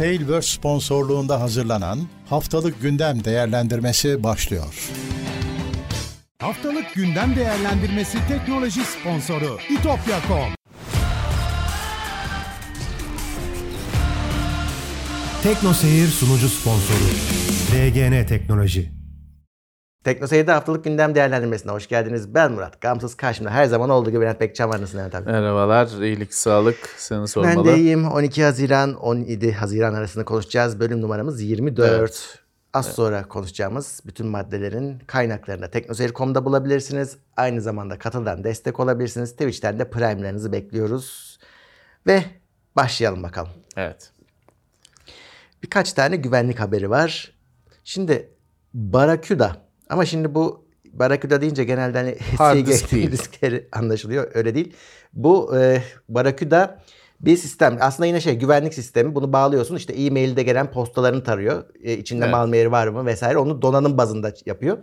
Tailverse sponsorluğunda hazırlanan Haftalık Gündem Değerlendirmesi başlıyor. Haftalık gündem değerlendirmesi teknoloji sponsoru itopya.com. Tekno Seyir sunucu sponsoru DGN Teknoloji. Tekno Seyir'de haftalık gündem değerlendirmesine hoş geldiniz. Ben Murat. Gamsız karşımda her zaman olduğu gibi Levent Bekçam var. Nasılsın Levent abi? Merhabalar, iyilik, sağlık. Seni sormalı. Ben de iyiyim. 12 Haziran, 17 Haziran arasında konuşacağız. Bölüm numaramız 24. Evet. Az sonra konuşacağımız bütün maddelerin kaynaklarını teknoseyir.com'da bulabilirsiniz. Aynı zamanda katıldan destek olabilirsiniz. Twitch'ten de prime'lerinizi bekliyoruz. Ve başlayalım bakalım. Evet. Birkaç tane güvenlik haberi var. Şimdi Barracuda ama şimdi bu Barracuda deyince genelde hani Hard SG disk diskleri anlaşılıyor. Öyle değil. Bu e, Barracuda bir sistem. Aslında yine şey güvenlik sistemi. Bunu bağlıyorsun. İşte e-mailde gelen postalarını tarıyor. E, içinde Evet. malware var mı vesaire. Onu donanım bazında yapıyor.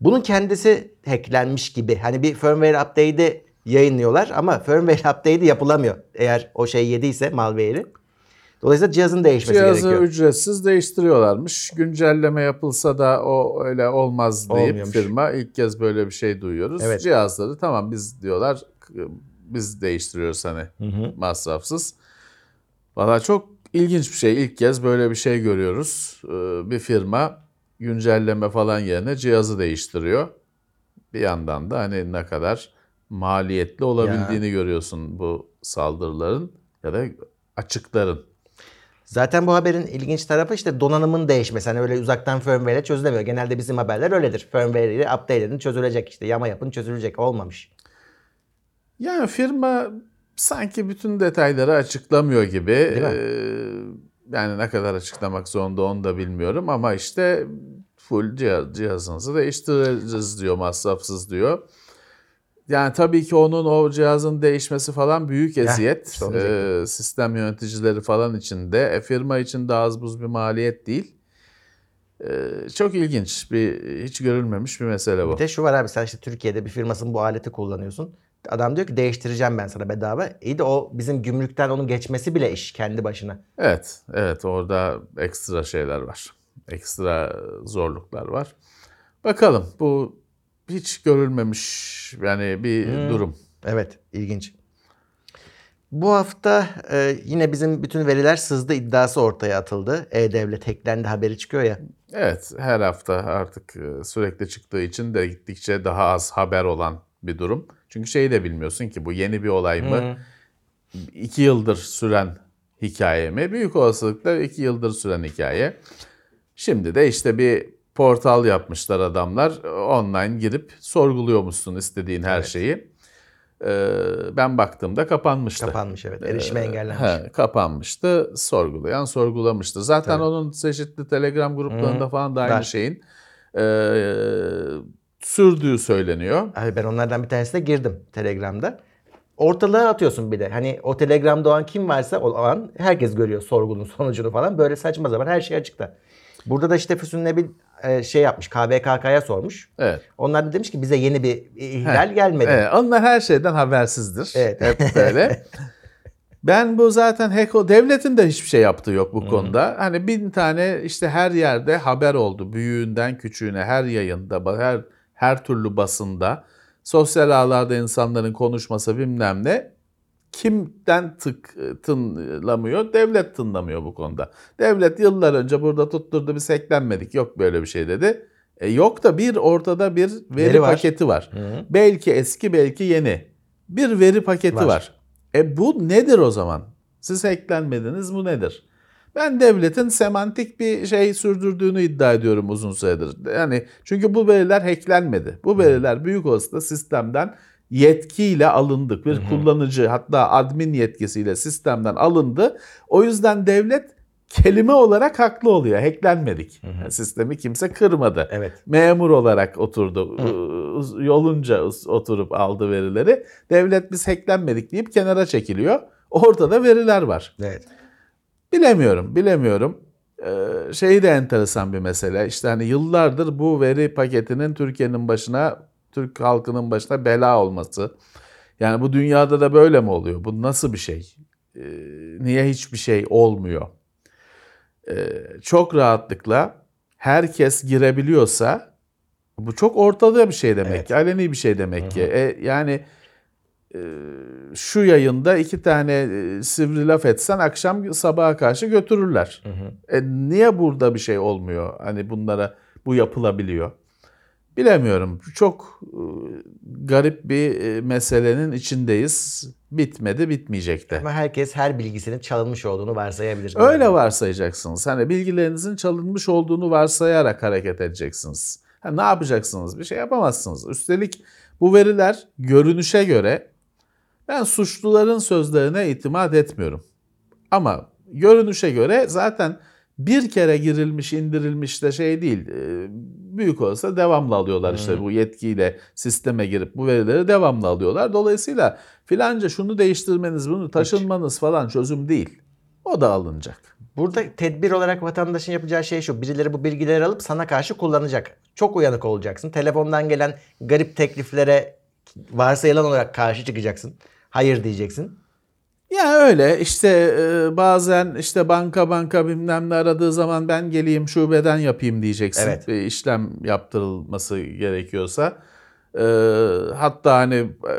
Bunun kendisi hacklenmiş gibi. Hani bir firmware update'i yayınlıyorlar ama firmware update'i yapılamıyor. Eğer o şey yediyse malware'i. Dolayısıyla cihazın değişmesi Cihazı gerekiyor. ücretsiz değiştiriyorlarmış. Güncelleme yapılsa da o öyle olmaz deyip Olmuyormuş. firma ilk kez böyle bir şey duyuyoruz. Evet. Cihazları tamam biz diyorlar biz değiştiriyoruz hani masrafsız. Valla çok ilginç bir şey. İlk kez böyle bir şey görüyoruz. Ee, Bir firma güncelleme falan yerine cihazı değiştiriyor. Bir yandan da hani ne kadar maliyetli olabildiğini görüyorsun bu saldırıların ya da açıkların. Zaten bu haberin ilginç tarafı işte donanımın değişmesi. Hani öyle uzaktan firmware ile çözülemiyor. Genelde bizim haberler öyledir. Firmware ile update edin çözülecek işte. Yama yapın çözülecek. Olmamış. Yani firma sanki bütün detayları açıklamıyor gibi. Ee, yani ne kadar açıklamak zorunda onu da bilmiyorum ama işte full cihaz, cihazınızı değiştireceğiz diyor, masrafsız diyor. Yani tabii ki onun o cihazın değişmesi falan büyük eziyet. işte. Ee, sistem yöneticileri falan için de. E, firma için de az buz bir maliyet değil. Ee, çok ilginç bir hiç görülmemiş bir mesele bu. Bir de şu var abi sen işte Türkiye'de bir firmasının bu aleti kullanıyorsun. Adam diyor ki değiştireceğim ben sana bedava. İyi de o bizim gümrükten onun geçmesi bile iş kendi başına. Evet, evet orada ekstra şeyler var. Ekstra zorluklar var. Bakalım bu hiç görülmemiş yani bir durum. Evet ilginç. Bu hafta e, yine bizim bütün veriler sızdı iddiası ortaya atıldı. E-Devlet hacklendi haberi çıkıyor ya. Evet, her hafta artık e, sürekli çıktığı için de gittikçe daha az haber olan bir durum. Çünkü şeyi de bilmiyorsun ki bu yeni bir olay mı? İki yıldır süren hikaye mi? Büyük olasılıkla iki yıldır süren hikaye. Şimdi de işte bir portal yapmışlar adamlar. Online girip sorguluyormuşsun istediğin her şeyi. Ee, ben baktığımda kapanmıştı. Kapanmış evet. Erişime engellenmiş. He, kapanmıştı. Sorgulayan sorgulamıştı. Zaten Tabii. onun çeşitli Telegram gruplarında falan da aynı Var. şeyin e, sürdüğü söyleniyor. Abi ben onlardan bir tanesine girdim Telegram'da. Ortalığa atıyorsun bir de. Hani o Telegram'da o an kim varsa o an herkes görüyor sorgunun sonucunu falan. Böyle saçma zaman her şey açıkta. Burada da işte Füsun Nebil e, şey yapmış. KVKK'ya sormuş. Evet. Onlar da demiş ki bize yeni bir ihlal gelmedi. Evet, onlar her şeyden habersizdir. Evet. Hep böyle. Ben bu zaten Heko devletin de hiçbir şey yaptığı yok bu konuda. Hani bin tane işte her yerde haber oldu. Büyüğünden küçüğüne her yayında, her her türlü basında, sosyal ağlarda insanların konuşması bilmem ne. Kimden tık tınlamıyor? Devlet tınlamıyor bu konuda. Devlet yıllar önce burada tutturdu biz hacklenmedik. Yok böyle bir şey dedi. E yok da bir ortada bir veri, Veri var. paketi var. Belki eski belki yeni. Bir veri paketi Var. var. E bu nedir o zaman? Siz hacklenmediniz bu nedir? Ben devletin semantik bir şey sürdürdüğünü iddia ediyorum uzun süredir. Yani çünkü bu veriler hacklenmedi. Bu veriler büyük olasılıkla sistemden yetkiyle alındık. Bir kullanıcı hatta admin yetkisiyle sistemden alındı. O yüzden devlet kelime olarak haklı oluyor. Hacklenmedik. Yani sistemi kimse kırmadı. Evet. Memur olarak oturdu. Uz- Yolunca oturup aldı verileri. Devlet biz hacklenmedik deyip kenara çekiliyor. Ortada veriler var. Evet. Bilemiyorum, bilemiyorum. Ee, şey de enteresan bir mesele. İşte hani yıllardır bu veri paketinin Türkiye'nin başına, Türk halkının başına bela olması. Yani bu dünyada da böyle mi oluyor? Bu nasıl bir şey? Ee, niye hiçbir şey olmuyor? e, çok rahatlıkla herkes girebiliyorsa bu çok ortada bir şey demek Evet. ki. Aleni bir şey demek ki. E, yani e, şu yayında iki tane e, sivri laf etsen akşam sabaha karşı götürürler. E, niye burada bir şey olmuyor? Hani bunlara bu yapılabiliyor. Bilemiyorum. Çok e, garip bir e, meselenin içindeyiz. Bitmedi, bitmeyecek de. Ama herkes her bilgisinin çalınmış olduğunu varsayabilir. Öyle varsayacaksınız. Hani bilgilerinizin çalınmış olduğunu varsayarak hareket edeceksiniz. Ha, ne yapacaksınız? Bir şey yapamazsınız. Üstelik bu veriler görünüşe göre ben suçluların sözlerine itimat etmiyorum. Ama görünüşe göre zaten bir kere girilmiş indirilmiş de şey değil. e, Büyük olsa devamlı alıyorlar işte bu yetkiyle sisteme girip bu verileri devamlı alıyorlar. Dolayısıyla filanca şunu değiştirmeniz bunu taşınmanız falan çözüm değil. O da alınacak. Burada tedbir olarak vatandaşın yapacağı şey şu. Birileri bu bilgileri alıp sana karşı kullanacak. Çok uyanık olacaksın. Telefondan gelen garip tekliflere varsayılan olarak karşı çıkacaksın. Hayır diyeceksin. Ya öyle işte e, bazen işte banka banka bilmem ne aradığı zaman ben geleyim şubeden yapayım diyeceksin. Evet. Bir işlem yaptırılması gerekiyorsa. E, hatta hani e,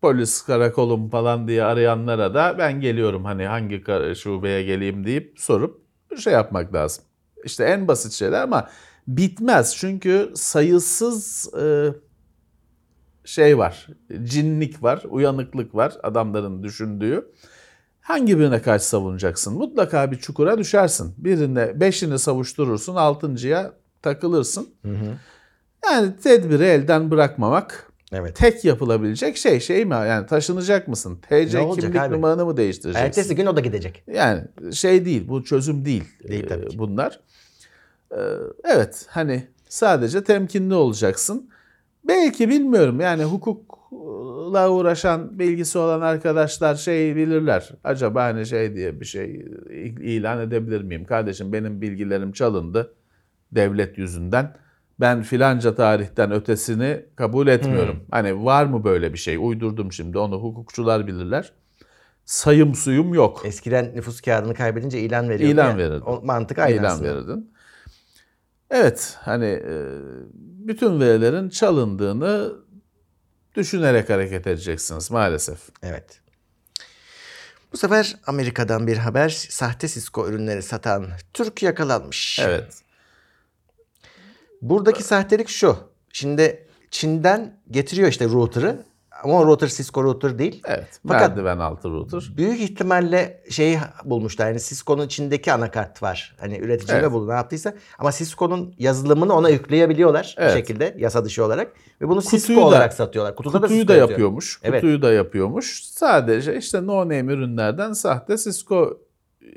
polis karakolum falan diye arayanlara da ben geliyorum hani hangi şubeye geleyim deyip sorup şey yapmak lazım. İşte en basit şeyler ama bitmez çünkü sayısız e, şey var. Cinlik var, uyanıklık var adamların düşündüğü. Hangi birine karşı savunacaksın? Mutlaka bir çukura düşersin. Birine beşini savuşturursun, altıncıya takılırsın. Yani tedbiri elden bırakmamak Evet. tek yapılabilecek şey şey mi? Yani taşınacak mısın? TC Ne kimlik abi? numaranı mı değiştireceksin? Ertesi gün o da gidecek. Yani şey değil, bu çözüm değil, Değil e, tabii ki. bunlar. Ee, Evet, hani sadece temkinli olacaksın. Belki bilmiyorum yani hukukla uğraşan bilgisi olan arkadaşlar şey bilirler. Acaba hani şey diye bir şey ilan edebilir miyim? Kardeşim benim bilgilerim çalındı devlet yüzünden. Ben filanca tarihten ötesini kabul etmiyorum. Hmm. Hani var mı böyle bir şey? Uydurdum şimdi onu hukukçular bilirler. Sayım suyum yok. Eskiden nüfus kağıdını kaybedince ilan veriyordu. İlan verirdin. O mantık aynı ilan aslında. verirdin. Evet hani e, bütün verilerin çalındığını düşünerek hareket edeceksiniz maalesef. Evet. Bu sefer Amerika'dan bir haber. Sahte Cisco ürünleri satan Türk yakalanmış. Evet. Buradaki sahtelik şu. Şimdi Çin'den getiriyor işte router'ı. Ama router Cisco router değil. Evet. Fakat- merdiven altı router. Büyük ihtimalle şeyi bulmuşlar. Yani Cisco'nun içindeki anakart var. Hani üreticide Evet. bulun ne yaptıysa. Ama Cisco'nun yazılımını ona yükleyebiliyorlar Evet. bir şekilde yasa dışı olarak. Ve bunu Kutuyu Cisco da- olarak satıyorlar. Kutuda Kutuyu Cisco da yapıyormuş. Evet. Kutuyu da yapıyormuş. Sadece işte no name ürünlerden sahte Cisco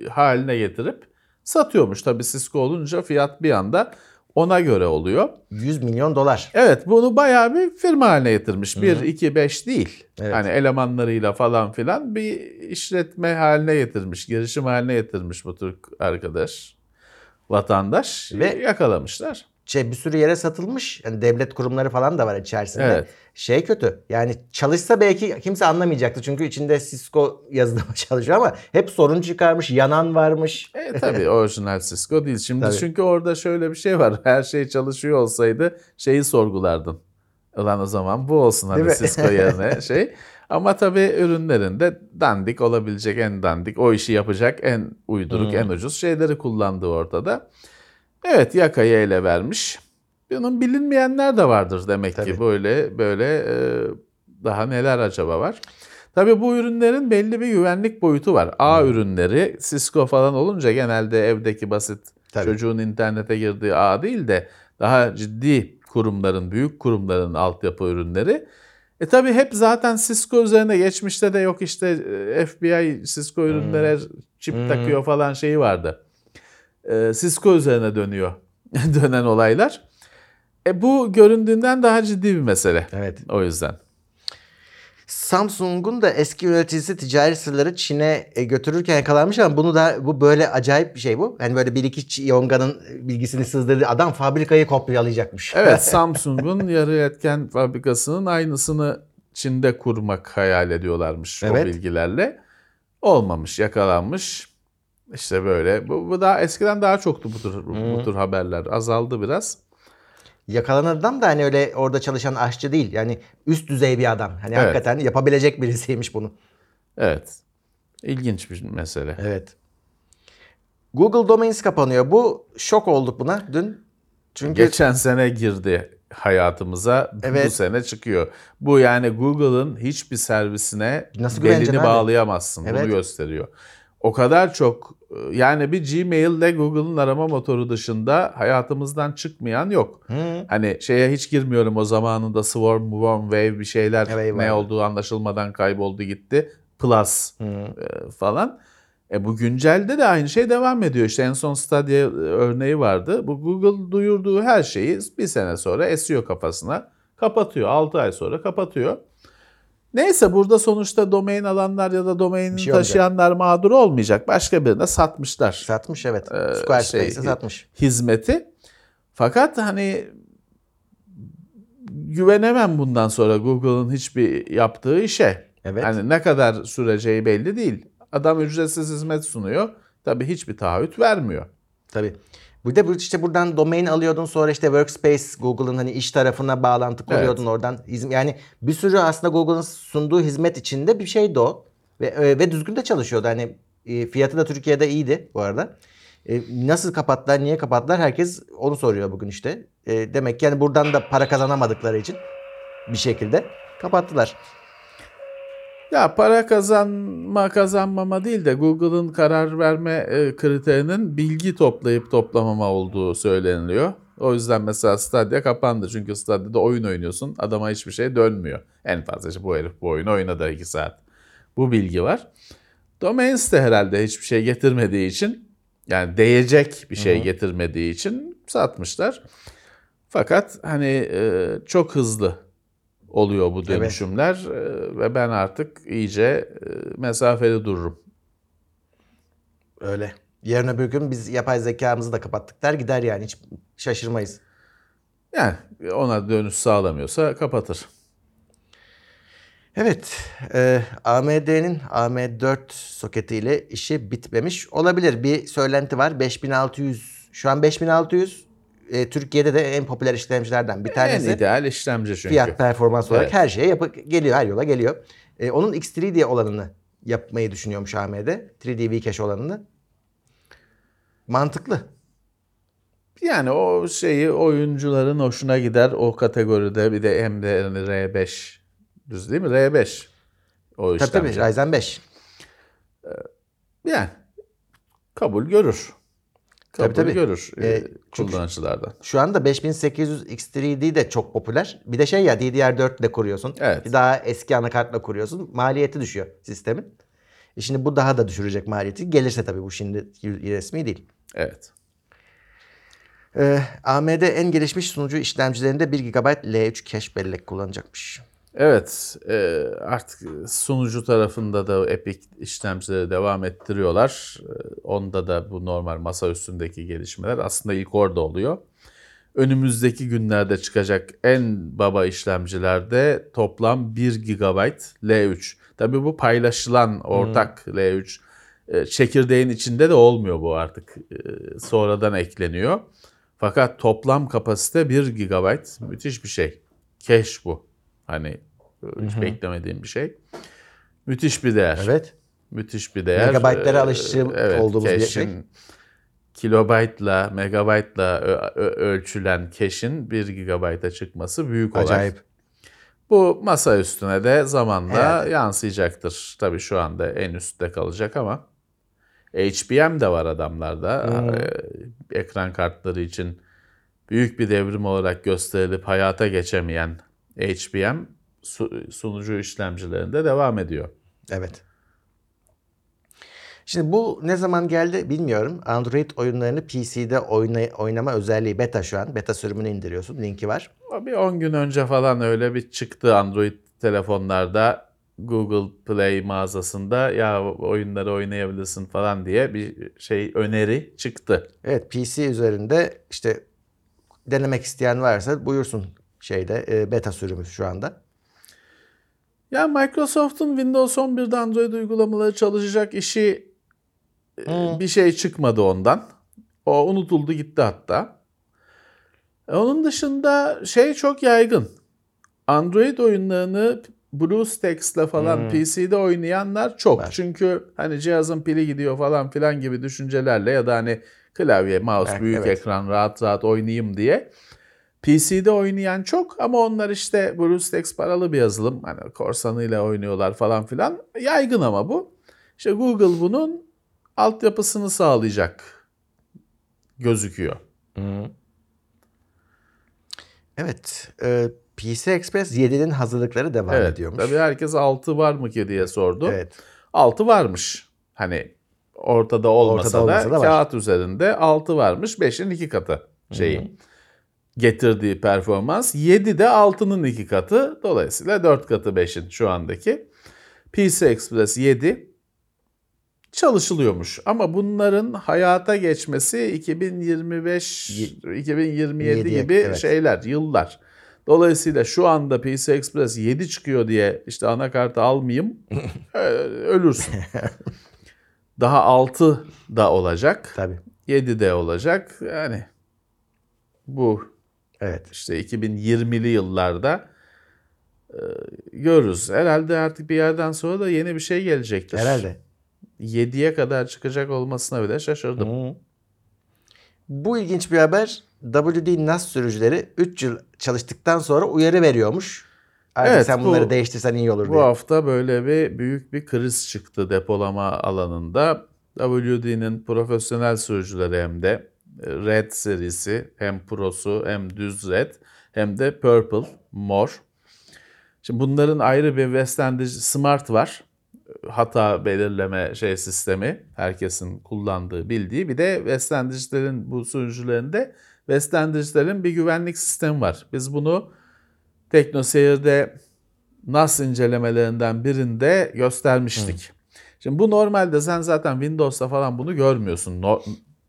haline getirip satıyormuş. Tabii Cisco olunca fiyat bir anda ona göre oluyor. 100 milyon dolar. Evet bunu bayağı bir firma haline getirmiş. 1, 2, 5 değil. Evet. Hani elemanlarıyla falan filan bir işletme haline getirmiş. Girişim haline getirmiş bu Türk arkadaş. Vatandaş. Ve- Ve yakalamışlar. Şey bir sürü yere satılmış. Yani devlet kurumları falan da var içerisinde. Evet. Şey kötü. Yani çalışsa belki kimse anlamayacaktı. Çünkü içinde Cisco yazılımı çalışıyor ama hep sorun çıkarmış. Yanan varmış. E tabii orijinal Cisco değil. Şimdi Tabii. çünkü orada şöyle bir şey var. Her şey çalışıyor olsaydı şeyi sorgulardın. Ulan o zaman bu olsun Değil mi? Cisco yerine şey. Ama tabii ürünlerinde dandik olabilecek en dandik, o işi yapacak en uyduruk, Hmm. en ucuz şeyleri kullandığı ortada. Evet yakayı ele vermiş. Bunun bilinmeyenler de vardır demek Tabii. ki böyle böyle e, daha neler acaba var. Tabii bu ürünlerin belli bir güvenlik boyutu var. A Hmm. ürünleri Cisco falan olunca genelde evdeki basit Tabii. çocuğun internete girdiği ağ değil de daha ciddi kurumların, büyük kurumların altyapı ürünleri. E tabii hep zaten Cisco üzerine geçmişte de yok işte e, FBI Cisco ürünlere çip Hmm. takıyor falan şeyi vardı. E, Cisco üzerine dönüyor dönen olaylar. E bu göründüğünden daha ciddi bir mesele. Evet. O yüzden. Samsung'un da eski yöneticisi ticari sırları Çin'e e, götürürken yakalanmış ama bunu da bu böyle acayip bir şey bu. Yani böyle bir iki Yonga'nın bilgisini sızdırdı. Adam fabrikayı kopyalayacakmış. Evet Samsung'un yarı etken fabrikasının aynısını Çin'de kurmak hayal ediyorlarmış o Evet. bilgilerle. Olmamış, yakalanmış. İşte böyle. Bu, bu daha eskiden daha çoktu bu tür, bu tür haberler. Azaldı biraz. Yakalanan adam da hani öyle orada çalışan aşçı değil. Yani üst düzey bir adam. Hani Evet. hakikaten yapabilecek birisiymiş bunu. Evet. İlginç bir mesele. Evet. Google Domains kapanıyor. Bu şok olduk buna dün. Çünkü Geçen sene girdi hayatımıza. Bu Evet. sene çıkıyor. Bu yani Google'ın hiçbir servisine Nasıl belini bağlayamazsın. Evet. Bunu gösteriyor. O kadar çok yani bir Gmail ile Google'ın arama motoru dışında hayatımızdan çıkmayan yok. Hani şeye hiç girmiyorum o zamanında Swarm, Worm, Wave bir şeyler Evet, ne olduğu anlaşılmadan kayboldu gitti. Plus e, falan. E bu güncelde de aynı şey devam ediyor. İşte en son Stadia e, örneği vardı. Bu Google duyurduğu her şeyi bir sene sonra esiyor kafasına. Kapatıyor. 6 ay sonra kapatıyor. Neyse burada sonuçta domain alanlar ya da domaini Bir şey taşıyanlar mağdur olmayacak. Başka birine satmışlar satmış evet. Ee, Squarespace'e şey, satmış. hizmeti. Fakat hani güvenemem bundan sonra Google'ın hiçbir yaptığı işe. Evet. Hani ne kadar süreceği belli değil. Adam ücretsiz hizmet sunuyor. Tabii hiçbir taahhüt vermiyor. Tabii. Bu işte buradan domain alıyordun sonra işte Workspace Google'ın hani iş tarafına bağlantı kuruyordun oradan. hizm- Yani bir sürü aslında Google'ın sunduğu hizmet içinde bir şeydi o. Ve, e, ve düzgün de çalışıyordu. Hani e, fiyatı da Türkiye'de iyiydi bu arada. E, nasıl kapattılar, niye kapattılar herkes onu soruyor bugün işte. E, demek ki yani buradan da para kazanamadıkları için bir şekilde kapattılar. Ya para kazanma kazanmama değil de Google'ın karar verme e, kriterinin bilgi toplayıp toplamama olduğu söyleniliyor. O yüzden mesela Stadia kapandı. Çünkü Stadia'da oyun oynuyorsun. Adama hiçbir şey dönmüyor. En fazla işte bu herif bu oyunu oynadı 2 saat. Bu bilgi var. Domains de herhalde hiçbir şey getirmediği için yani değecek bir şey getirmediği için satmışlar. Fakat hani e, çok hızlı oluyor bu dönüşümler e, ve ben artık iyice e, mesafeli dururum. Öyle. Yarın öbür gün biz yapay zekamızı da kapattık der gider yani hiç şaşırmayız. Yani ona dönüş sağlamıyorsa kapatır. Evet, e, AMD'nin AM4 soketiyle işi bitmemiş olabilir. Bir söylenti var 5600, şu an 5600 e, Türkiye'de de en popüler işlemcilerden bir tanesi. En ideal işlemci çünkü. Fiyat performans olarak Evet. her şeye yapı geliyor, her yola geliyor. E, onun X3 diye olanını yapmayı düşünüyormuş AMD. 3D V-Cache olanını. Mantıklı. Yani o şeyi oyuncuların hoşuna gider o kategoride bir de hem de yani R5 düz değil mi? R5 o Tabii tabii işlemci. Ryzen 5. Yani kabul görür. Kabul Tabii, tabii. görür e, çünkü- kullanıcılardan. Şu anda 5800 X3D de çok popüler. Bir de şey ya DDR4 ile kuruyorsun. Evet. Bir daha eski anakartla kuruyorsun. Maliyeti düşüyor sistemin. E şimdi bu daha da düşürecek maliyeti. Gelirse tabii bu şimdi resmi değil. Evet. Ee, AMD en gelişmiş sunucu işlemcilerinde 1 GB L3 cache bellek kullanacakmış. Evet, e, artık sunucu tarafında da Epic işlemcileri devam ettiriyorlar. E, Onda da bu normal masa üstündeki gelişmeler aslında ilk orada oluyor. Önümüzdeki günlerde çıkacak en baba işlemcilerde toplam 1 GB L3. Tabii bu paylaşılan ortak L3. E, Çekirdeğin içinde de olmuyor bu artık. E, Sonradan ekleniyor. Fakat toplam kapasite 1 GB. Müthiş bir şey. Cache bu. Hani hiç beklemediğim bir şey. Müthiş bir değer. Evet. Müthiş bir değer. Megabaytlara Ee, alışık olduğumuz bir şey. Kilobaytla, megabaytla ölçülen cache'in 1 GB'a çıkması büyük olay. Acayip. Bu masa üstüne de zamanla Herhalde. yansıyacaktır. Tabii şu anda en üstte kalacak ama HBM de var adamlarda. Ee, Ekran kartları için büyük bir devrim olarak gösterilip hayata geçemeyen HBM su- sunucu işlemcilerinde devam ediyor. Evet. Şimdi bu ne zaman geldi bilmiyorum. Android oyunlarını PC'de oyna- oynama özelliği beta şu an. Beta sürümünü indiriyorsun. Linki var. Bir 10 gün önce falan öyle bir çıktı Android telefonlarda Google Play mağazasında ya oyunları oynayabilirsin falan diye bir şey öneri çıktı. Evet PC üzerinde işte denemek isteyen varsa buyursun şeyde e, beta sürümü şu anda. Ya Microsoft'un Windows 11'de Android uygulamaları çalışacak işi e, bir şey çıkmadı ondan. O unutuldu gitti hatta. E, Onun dışında şey çok yaygın. Android oyunlarını BlueStacks'la falan PC'de oynayanlar çok. Var. Çünkü hani cihazın pili gidiyor falan filan gibi düşüncelerle ya da hani klavye, mouse, Evet, büyük evet. ekran rahat rahat oynayayım diye. PC'de oynayan çok ama onlar işte BlueStacks paralı bir yazılım. Hani korsanıyla oynuyorlar falan filan. Yaygın ama bu. İşte Google bunun altyapısını sağlayacak gözüküyor. Evet. e, PC Express 7'nin hazırlıkları devam evet. ediyormuş. Tabii herkes 6 var mı ki diye sordu. Evet. 6 varmış. Hani ortada olmasa, Ortada olmasa da, da var. kağıt üzerinde 6 varmış. 5'in 2 katı şeyi. Getirdiği performans. 7 de 6'nın 2 katı. Dolayısıyla 4 katı 5'in şu andaki. PC Express 7 çalışılıyormuş. Ama bunların hayata geçmesi 2025 2027 Yediye, gibi evet. şeyler, yıllar. Dolayısıyla şu anda PC Express 7 çıkıyor diye işte anakartı almayayım. e, ölürsün. Daha 6 da olacak. Tabii. 7 de olacak. Yani bu Evet. işte 2020'li yıllarda e, görürüz. Herhalde artık bir yerden sonra da yeni bir şey gelecektir. Herhalde. 7'ye kadar çıkacak olmasına bile şaşırdım. Hı. Bu ilginç bir haber. WD NAS sürücüleri 3 yıl çalıştıktan sonra uyarı veriyormuş. Artık Evet, sen bu- bunları değiştirsen iyi olur Bu diye. hafta böyle bir büyük bir kriz çıktı depolama alanında. WD'nin profesyonel sürücüleri hem de Red serisi hem Pro'su hem düz Red hem de Purple mor. Şimdi bunların ayrı bir West End Smart var. Hata belirleme şey sistemi herkesin kullandığı bildiği. Bir de West End Digital'in bu End Digital'in bir güvenlik sistemi var. Biz bunu TeknoSeyir'de NAS incelemelerinden birinde göstermiştik. Şimdi bu normalde sen zaten Windows'ta falan bunu görmüyorsun no-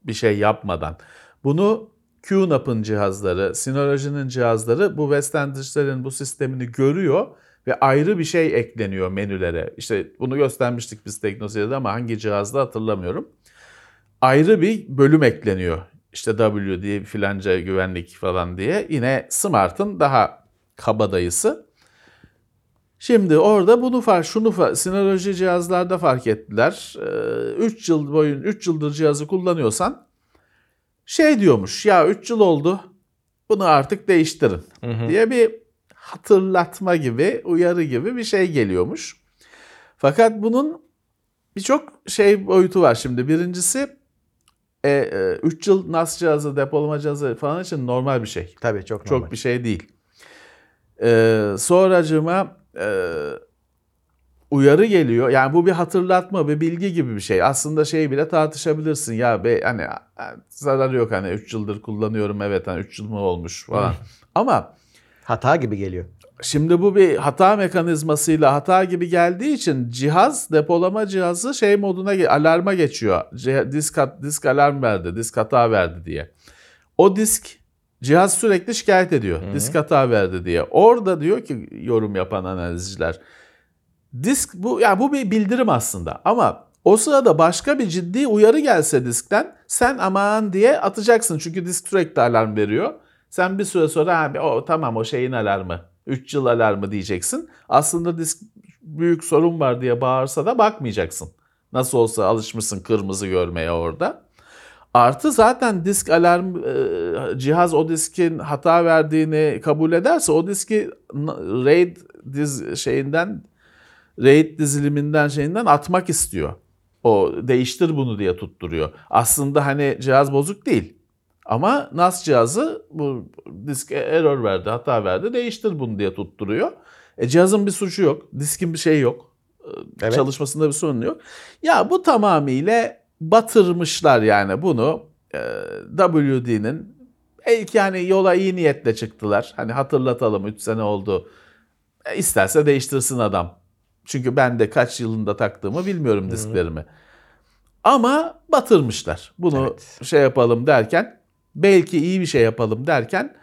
bir şey yapmadan. Bunu QNAP'ın cihazları, Synology'nin cihazları bu Western Digital'in bu sistemini görüyor ve ayrı bir şey ekleniyor menülere. İşte bunu göstermiştik biz TeknoSeyir'de ama hangi cihazda hatırlamıyorum. Ayrı bir bölüm ekleniyor. İşte WD filanca güvenlik falan diye. Yine Smart'ın daha kabadayısı. Şimdi orada bunu fark, şunu Synology cihazlarda fark ettiler. 3 yıl boyun 3 yıldır cihazı kullanıyorsan şey diyormuş ya 3 yıl oldu bunu artık değiştirin diye bir hatırlatma gibi, uyarı gibi bir şey geliyormuş. Fakat bunun birçok şey boyutu var şimdi. Birincisi 3 yıl NAS cihazı, depolama cihazı falan için normal bir şey. Tabii çok normal. Çok bir şey değil. Ee, sonracığıma e, uyarı geliyor. Yani bu bir hatırlatma, bir bilgi gibi bir şey. Aslında şey bile tartışabilirsin. Ya be hani zararı yok hani 3 yıldır kullanıyorum evet hani 3 yıl mı olmuş falan. Ama Hata gibi geliyor. Şimdi bu bir hata mekanizmasıyla hata gibi geldiği için cihaz depolama cihazı şey moduna alarma geçiyor. Cih- Disk disk alarm verdi, disk hata verdi diye. O disk cihaz sürekli şikayet ediyor. Disk hata verdi diye. Orada diyor ki yorum yapan analizciler. Disk bu ya bu bir bildirim aslında ama o sırada başka bir ciddi uyarı gelse diskten sen aman diye atacaksın. Çünkü disk sürekli alarm veriyor. Sen bir süre sonra abi o tamam o şeyin alarmı. 3 yıl alarmı diyeceksin. Aslında disk büyük sorun var diye bağırsa da bakmayacaksın. Nasıl olsa alışmışsın kırmızı görmeye orada. Artı zaten disk alarm e, cihaz o diskin hata verdiğini kabul ederse o diski RAID diz şeyinden RAID diziliminden şeyinden atmak istiyor. O değiştir bunu diye tutturuyor. Aslında hani cihaz bozuk değil. Ama NAS cihazı bu disk error verdi, hata verdi, değiştir bunu diye tutturuyor. E cihazın bir suçu yok, diskin bir şey yok. e, Evet. Çalışmasında bir sorun yok. Ya bu tamamıyla batırmışlar yani bunu. E, WD'nin belki hani yola iyi niyetle çıktılar. Hani hatırlatalım 3 sene oldu. E, isterse değiştirsin adam. Çünkü ben de kaç yılında taktığımı bilmiyorum disklerimi. Ama batırmışlar. Bunu Evet. şey yapalım derken belki iyi bir şey yapalım derken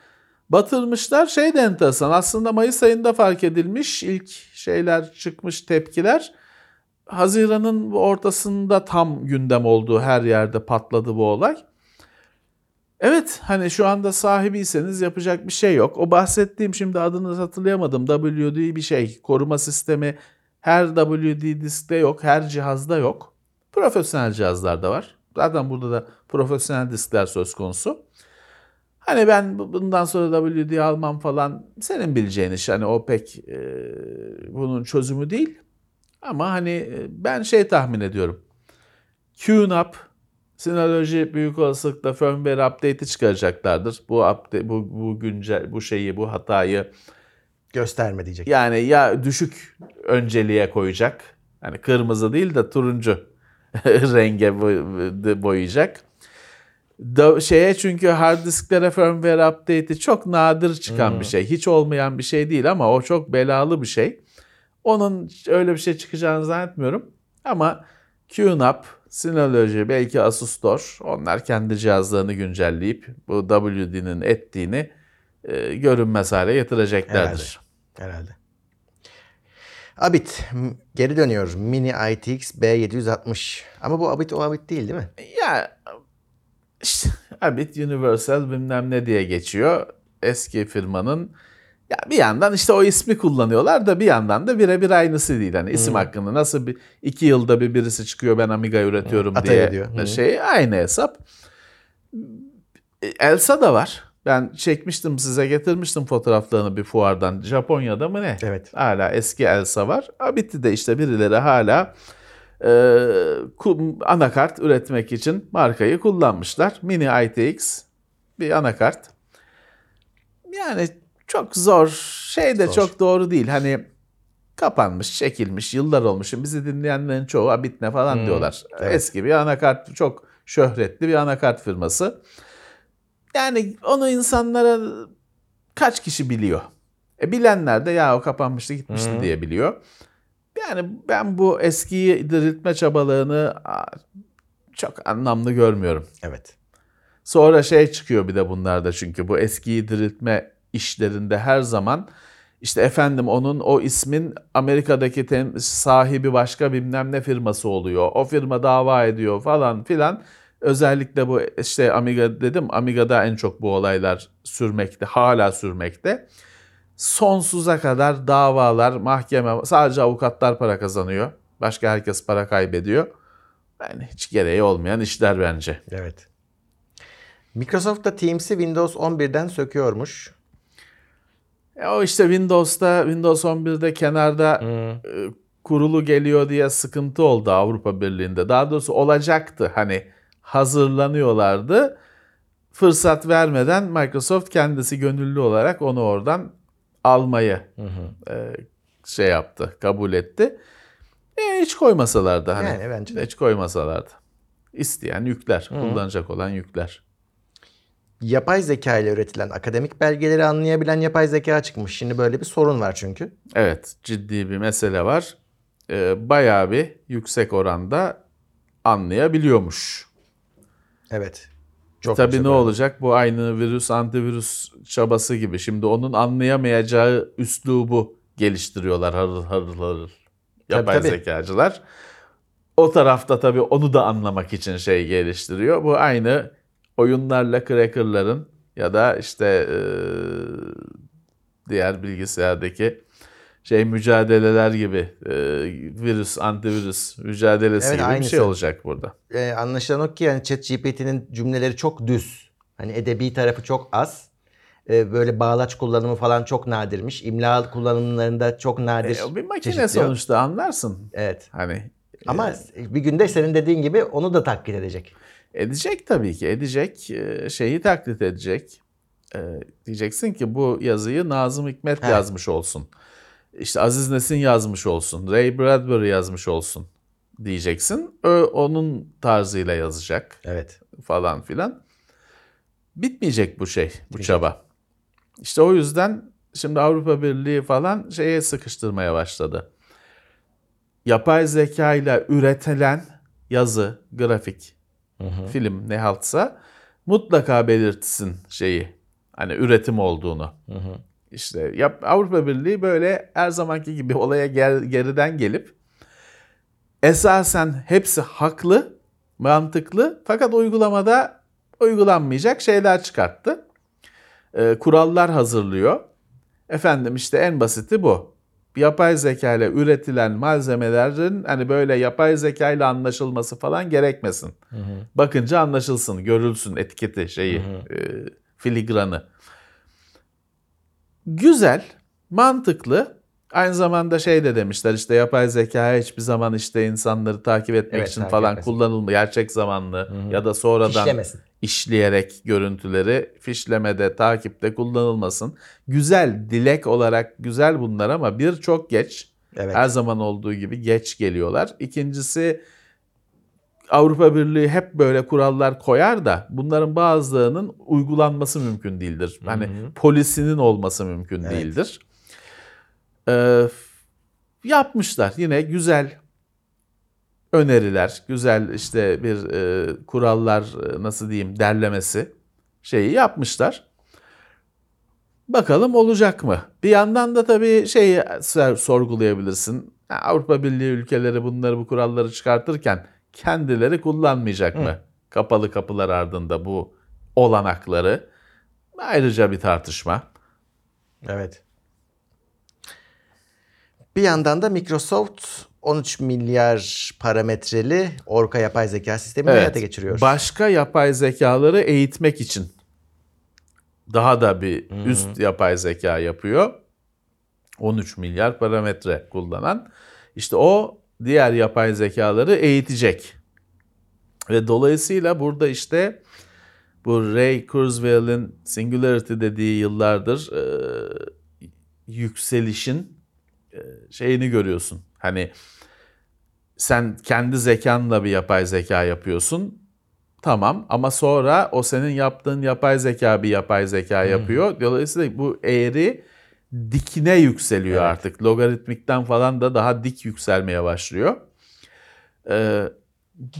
batırmışlar. Şey de enteresan aslında Mayıs ayında fark edilmiş ilk şeyler çıkmış tepkiler. Haziran'ın ortasında tam gündem olduğu her yerde patladı bu olay. Evet hani şu anda sahibiyseniz yapacak bir şey yok. O bahsettiğim şimdi adını hatırlayamadım. WD bir şey koruma sistemi her WD diskte yok, her cihazda yok. Profesyonel cihazlarda var. Zaten burada da profesyonel diskler söz konusu. Hani ben bu- bundan sonra WD almam falan senin bileceğin iş. Hani o pek e, bunun çözümü değil. Ama hani e, ben şey tahmin ediyorum. QNAP Synology büyük olasılıkla firmware update'i çıkaracaklardır. Bu update, bu bu güncel bu şeyi bu hatayı Gösterme diyecek. yani ya düşük önceliğe koyacak. Hani kırmızı değil de turuncu renge boy- boyayacak. Da, şeye çünkü hard disklere firmware update'i çok nadir çıkan bir şey. Hiç olmayan bir şey değil ama o çok belalı bir şey. Onun öyle bir şey çıkacağını zannetmiyorum. Ama QNAP, Synology, belki Asus Store onlar kendi cihazlarını güncelleyip bu WD'nin ettiğini e, görünmez hale getireceklerdir. Herhalde. Abit m- geri dönüyor. Mini ITX B760. Ama bu Abit o Abit değil değil mi? Ya işte Abit Universal bilmem ne diye geçiyor. Eski firmanın ya bir yandan işte o ismi kullanıyorlar da bir yandan da birebir aynısı değil. Hani isim hakkında nasıl bir iki yılda bir birisi çıkıyor ben Amiga üretiyorum Atari diye. Hı. şey aynı hesap. E, Elsa da var. Ben çekmiştim size getirmiştim fotoğraflarını bir fuardan. Japonya'da mı ne? Evet. Hala eski Elsa var. Abit'i de işte birileri hala e, anakart üretmek için markayı kullanmışlar. Mini ITX bir anakart. Yani çok zor. Şey de Zor. çok doğru değil. Hani kapanmış, çekilmiş, yıllar olmuş. Bizi dinleyenlerin çoğu Abit ne falan diyorlar. evet. Eski bir anakart, çok şöhretli bir anakart firması. Yani onu insanlara kaç kişi biliyor? E bilenler de ya o kapanmıştı gitmişti diye biliyor. Yani ben bu eskiyi diriltme çabalarını çok anlamlı görmüyorum. Evet. Sonra şey çıkıyor bir de bunlarda çünkü bu eskiyi diriltme işlerinde her zaman işte efendim onun o ismin Amerika'daki tem- sahibi başka bilmem ne firması oluyor. O firma dava ediyor falan filan. Özellikle bu işte Amiga dedim Amiga'da en çok bu olaylar sürmekte hala sürmekte. Sonsuza kadar davalar, mahkeme sadece avukatlar para kazanıyor. Başka herkes para kaybediyor. Yani hiç gereği olmayan işler bence. Evet. Microsoft da Teams'i Windows 11'den söküyormuş. E o işte Windows'ta Windows 11'de kenarda e, kurulu geliyor diye sıkıntı oldu Avrupa Birliği'nde. Daha doğrusu olacaktı. Hani hazırlanıyorlardı. Fırsat vermeden Microsoft kendisi gönüllü olarak onu oradan almayı e, şey yaptı, kabul etti. E, hiç koymasalardı hani. Yani bence de. Hiç koymasalardı. İsteyen yükler, kullanacak olan yükler. Yapay zeka ile üretilen akademik belgeleri anlayabilen yapay zeka çıkmış. Şimdi böyle bir sorun var çünkü. Evet, ciddi bir mesele var. Ee, bayağı bir yüksek oranda anlayabiliyormuş. Evet. Çok Tabii ne olacak? Bu aynı virüs, antivirüs çabası gibi. Şimdi onun anlayamayacağı üslubu geliştiriyorlar harıl harıl harıl. Yapay tabii. zekacılar. O tarafta tabii onu da anlamak için şey geliştiriyor. Bu aynı oyunlarla crackerların ya da işte eee, diğer bilgisayardaki şey mücadeleler gibi eee, virüs, antivirüs mücadelesi Evet, gibi bir aynısı. şey olacak burada. Ee, anlaşılan o ki yani ChatGPT'nin cümleleri çok düz. Hani edebi tarafı çok az. Ee, böyle bağlaç kullanımı falan çok nadirmiş. İmla kullanımlarında çok nadir. E, o bir makine çeşitliyor. sonuçta anlarsın. Evet. Hani Ama bir günde senin dediğin gibi onu da taklit edecek. Edecek tabii ki. Edecek. e, Şeyi taklit edecek. E, Diyeceksin ki bu yazıyı Nazım Hikmet Evet. yazmış olsun. İşte Aziz Nesin yazmış olsun. Ray Bradbury yazmış olsun diyeceksin. Ö, onun tarzıyla yazacak Evet. falan filan. Bitmeyecek bu şey, bu çaba. İşte o yüzden şimdi Avrupa Birliği falan şeye sıkıştırmaya başladı. Yapay zeka ile üretilen yazı, grafik, film ne haltsa mutlaka belirtsin şeyi. Hani üretim olduğunu. İşte yap, Avrupa Birliği böyle her zamanki gibi olaya ger- geriden gelip esasen hepsi haklı, mantıklı fakat uygulamada uygulanmayacak şeyler çıkarttı. Ee, kurallar hazırlıyor. Efendim işte en basiti bu. Yapay zeka ile üretilen malzemelerin hani böyle yapay zeka ile anlaşılması falan gerekmesin. Bakınca anlaşılsın, görülsün etiketi şeyi, e, filigranı. Güzel, mantıklı. Aynı zamanda şey de demişler işte yapay zeka hiçbir zaman işte insanları takip etmek Evet, için takip falan etmesin. kullanılmıyor. Gerçek zamanlı ya da sonradan İşlemesin. İşleyerek görüntüleri fişlemede, takipte kullanılmasın. Güzel, dilek olarak güzel bunlar ama bir çok geç. Evet. Her zaman olduğu gibi geç geliyorlar. İkincisi Avrupa Birliği hep böyle kurallar koyar da bunların bazılarının uygulanması mümkün değildir. Hani polisinin olması mümkün Evet. değildir. Ee, yapmışlar yine güzel öneriler, güzel işte bir e, kurallar e, nasıl diyeyim derlemesi şeyi yapmışlar. Bakalım olacak mı? Bir yandan da tabii şeyi sorgulayabilirsin. Avrupa Birliği ülkeleri bunları bu kuralları çıkartırken kendileri kullanmayacak mı? Kapalı kapılar ardında bu olanakları. Ayrıca bir tartışma. Evet. Bir yandan da Microsoft 13 milyar parametreli Orca yapay zeka sistemini hayata geçiriyor. Başka yapay zekaları eğitmek için daha da bir üst yapay zeka yapıyor. 13 milyar parametre kullanan. İşte o diğer yapay zekaları eğitecek. Ve dolayısıyla burada işte bu Ray Kurzweil'in Singularity dediği yıllardır e, yükselişin şeyini görüyorsun. Hani sen kendi zekanla bir yapay zeka yapıyorsun. Tamam ama sonra o senin yaptığın yapay zeka bir yapay zeka yapıyor. Dolayısıyla bu eğri dikine yükseliyor Evet. artık. Logaritmikten falan da daha dik yükselmeye başlıyor. Ee,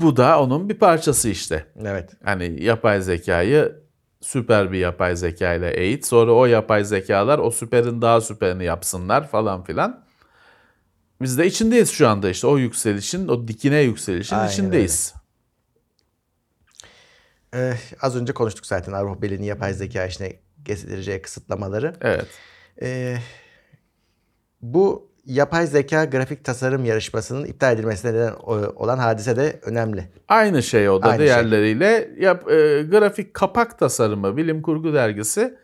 bu da onun bir parçası işte. Evet. Hani yapay zekayı süper bir yapay zeka ile eğit. Sonra o yapay zekalar o süperin daha süperini yapsınlar falan filan. Biz de içindeyiz şu anda işte o yükselişin, o dikine yükselişin Aynen içindeyiz. Ee, az önce konuştuk zaten Avrupa Birliği'nin yapay zeka işine getireceği kısıtlamaları. Evet. Ee, bu yapay zeka grafik tasarım yarışmasının iptal edilmesine neden olan hadise de önemli. Aynı şey o da Aynı şey. diğerleriyle. Yap, e, grafik kapak tasarımı, bilim kurgu dergisi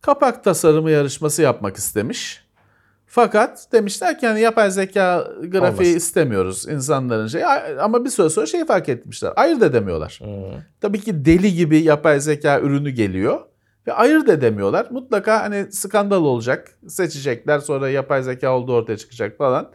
kapak tasarımı yarışması yapmak istemiş. Fakat demişler ki hani yapay zeka grafiği Olmaz. istemiyoruz insanların şey ama bir süre sonra şey fark etmişler. Ayırt edemiyorlar. Tabii ki deli gibi yapay zeka ürünü geliyor ve ayırt edemiyorlar. Mutlaka hani skandal olacak. Seçecekler sonra yapay zeka olduğu ortaya çıkacak falan.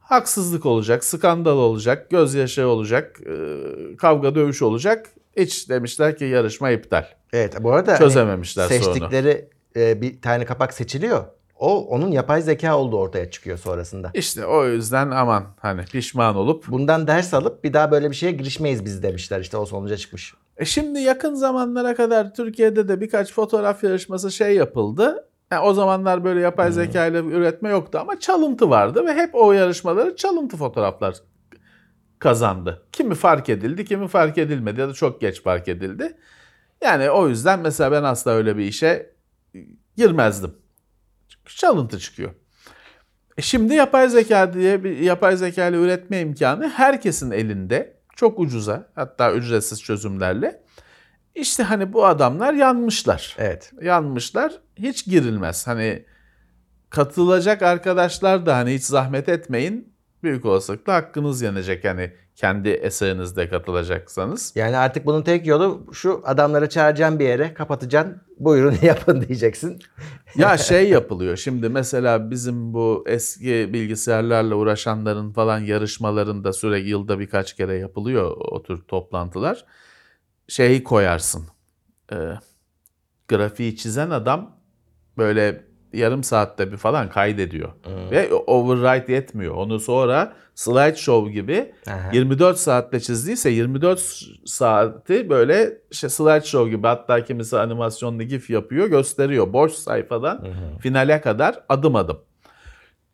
Haksızlık olacak, skandal olacak, gözyaşı olacak, e, kavga dövüş olacak. Hiç demişler ki yarışma iptal. Evet bu arada hani Çözememişler sorunu. seçtikleri e, bir tane kapak seçiliyor. O onun yapay zeka olduğu ortaya çıkıyor sonrasında. İşte o yüzden aman hani pişman olup. Bundan ders alıp bir daha böyle bir şeye girişmeyiz biz demişler. İşte o sonuca çıkmış. E şimdi yakın zamanlara kadar Türkiye'de de birkaç fotoğraf yarışması şey yapıldı. Yani o zamanlar böyle yapay zeka ile üretme yoktu ama çalıntı vardı ve hep o yarışmaları çalıntı fotoğraflar kazandı. Kimi fark edildi, kimi fark edilmedi ya da çok geç fark edildi. Yani o yüzden mesela ben asla öyle bir işe girmezdim. Çalıntı çıkıyor. E şimdi yapay zeka diye bir yapay zeka ile üretme imkanı herkesin elinde. Çok ucuza hatta ücretsiz çözümlerle. İşte hani bu adamlar yanmışlar. Evet. Yanmışlar. Hiç girilmez. Hani katılacak arkadaşlar da hani hiç zahmet etmeyin. Büyük olasılıkla hakkınız yenecek hani kendi eserinizde katılacaksanız. Yani artık bunun tek yolu şu adamları çağıracaksın bir yere kapatacaksın. Buyurun yapın diyeceksin. Ya şey yapılıyor şimdi mesela bizim bu eski bilgisayarlarla uğraşanların falan yarışmalarında sürekli yılda birkaç kere yapılıyor o tür toplantılar. Şeyi koyarsın. e, grafiği çizen adam böyle yarım saatte bir falan kaydediyor. Ve overwrite yetmiyor. Onu sonra slideshow gibi Aha. 24 saatte çizdiyse 24 saati böyle işte slideshow gibi hatta kimisi animasyonlu gif yapıyor gösteriyor. Boş sayfadan finale kadar adım adım.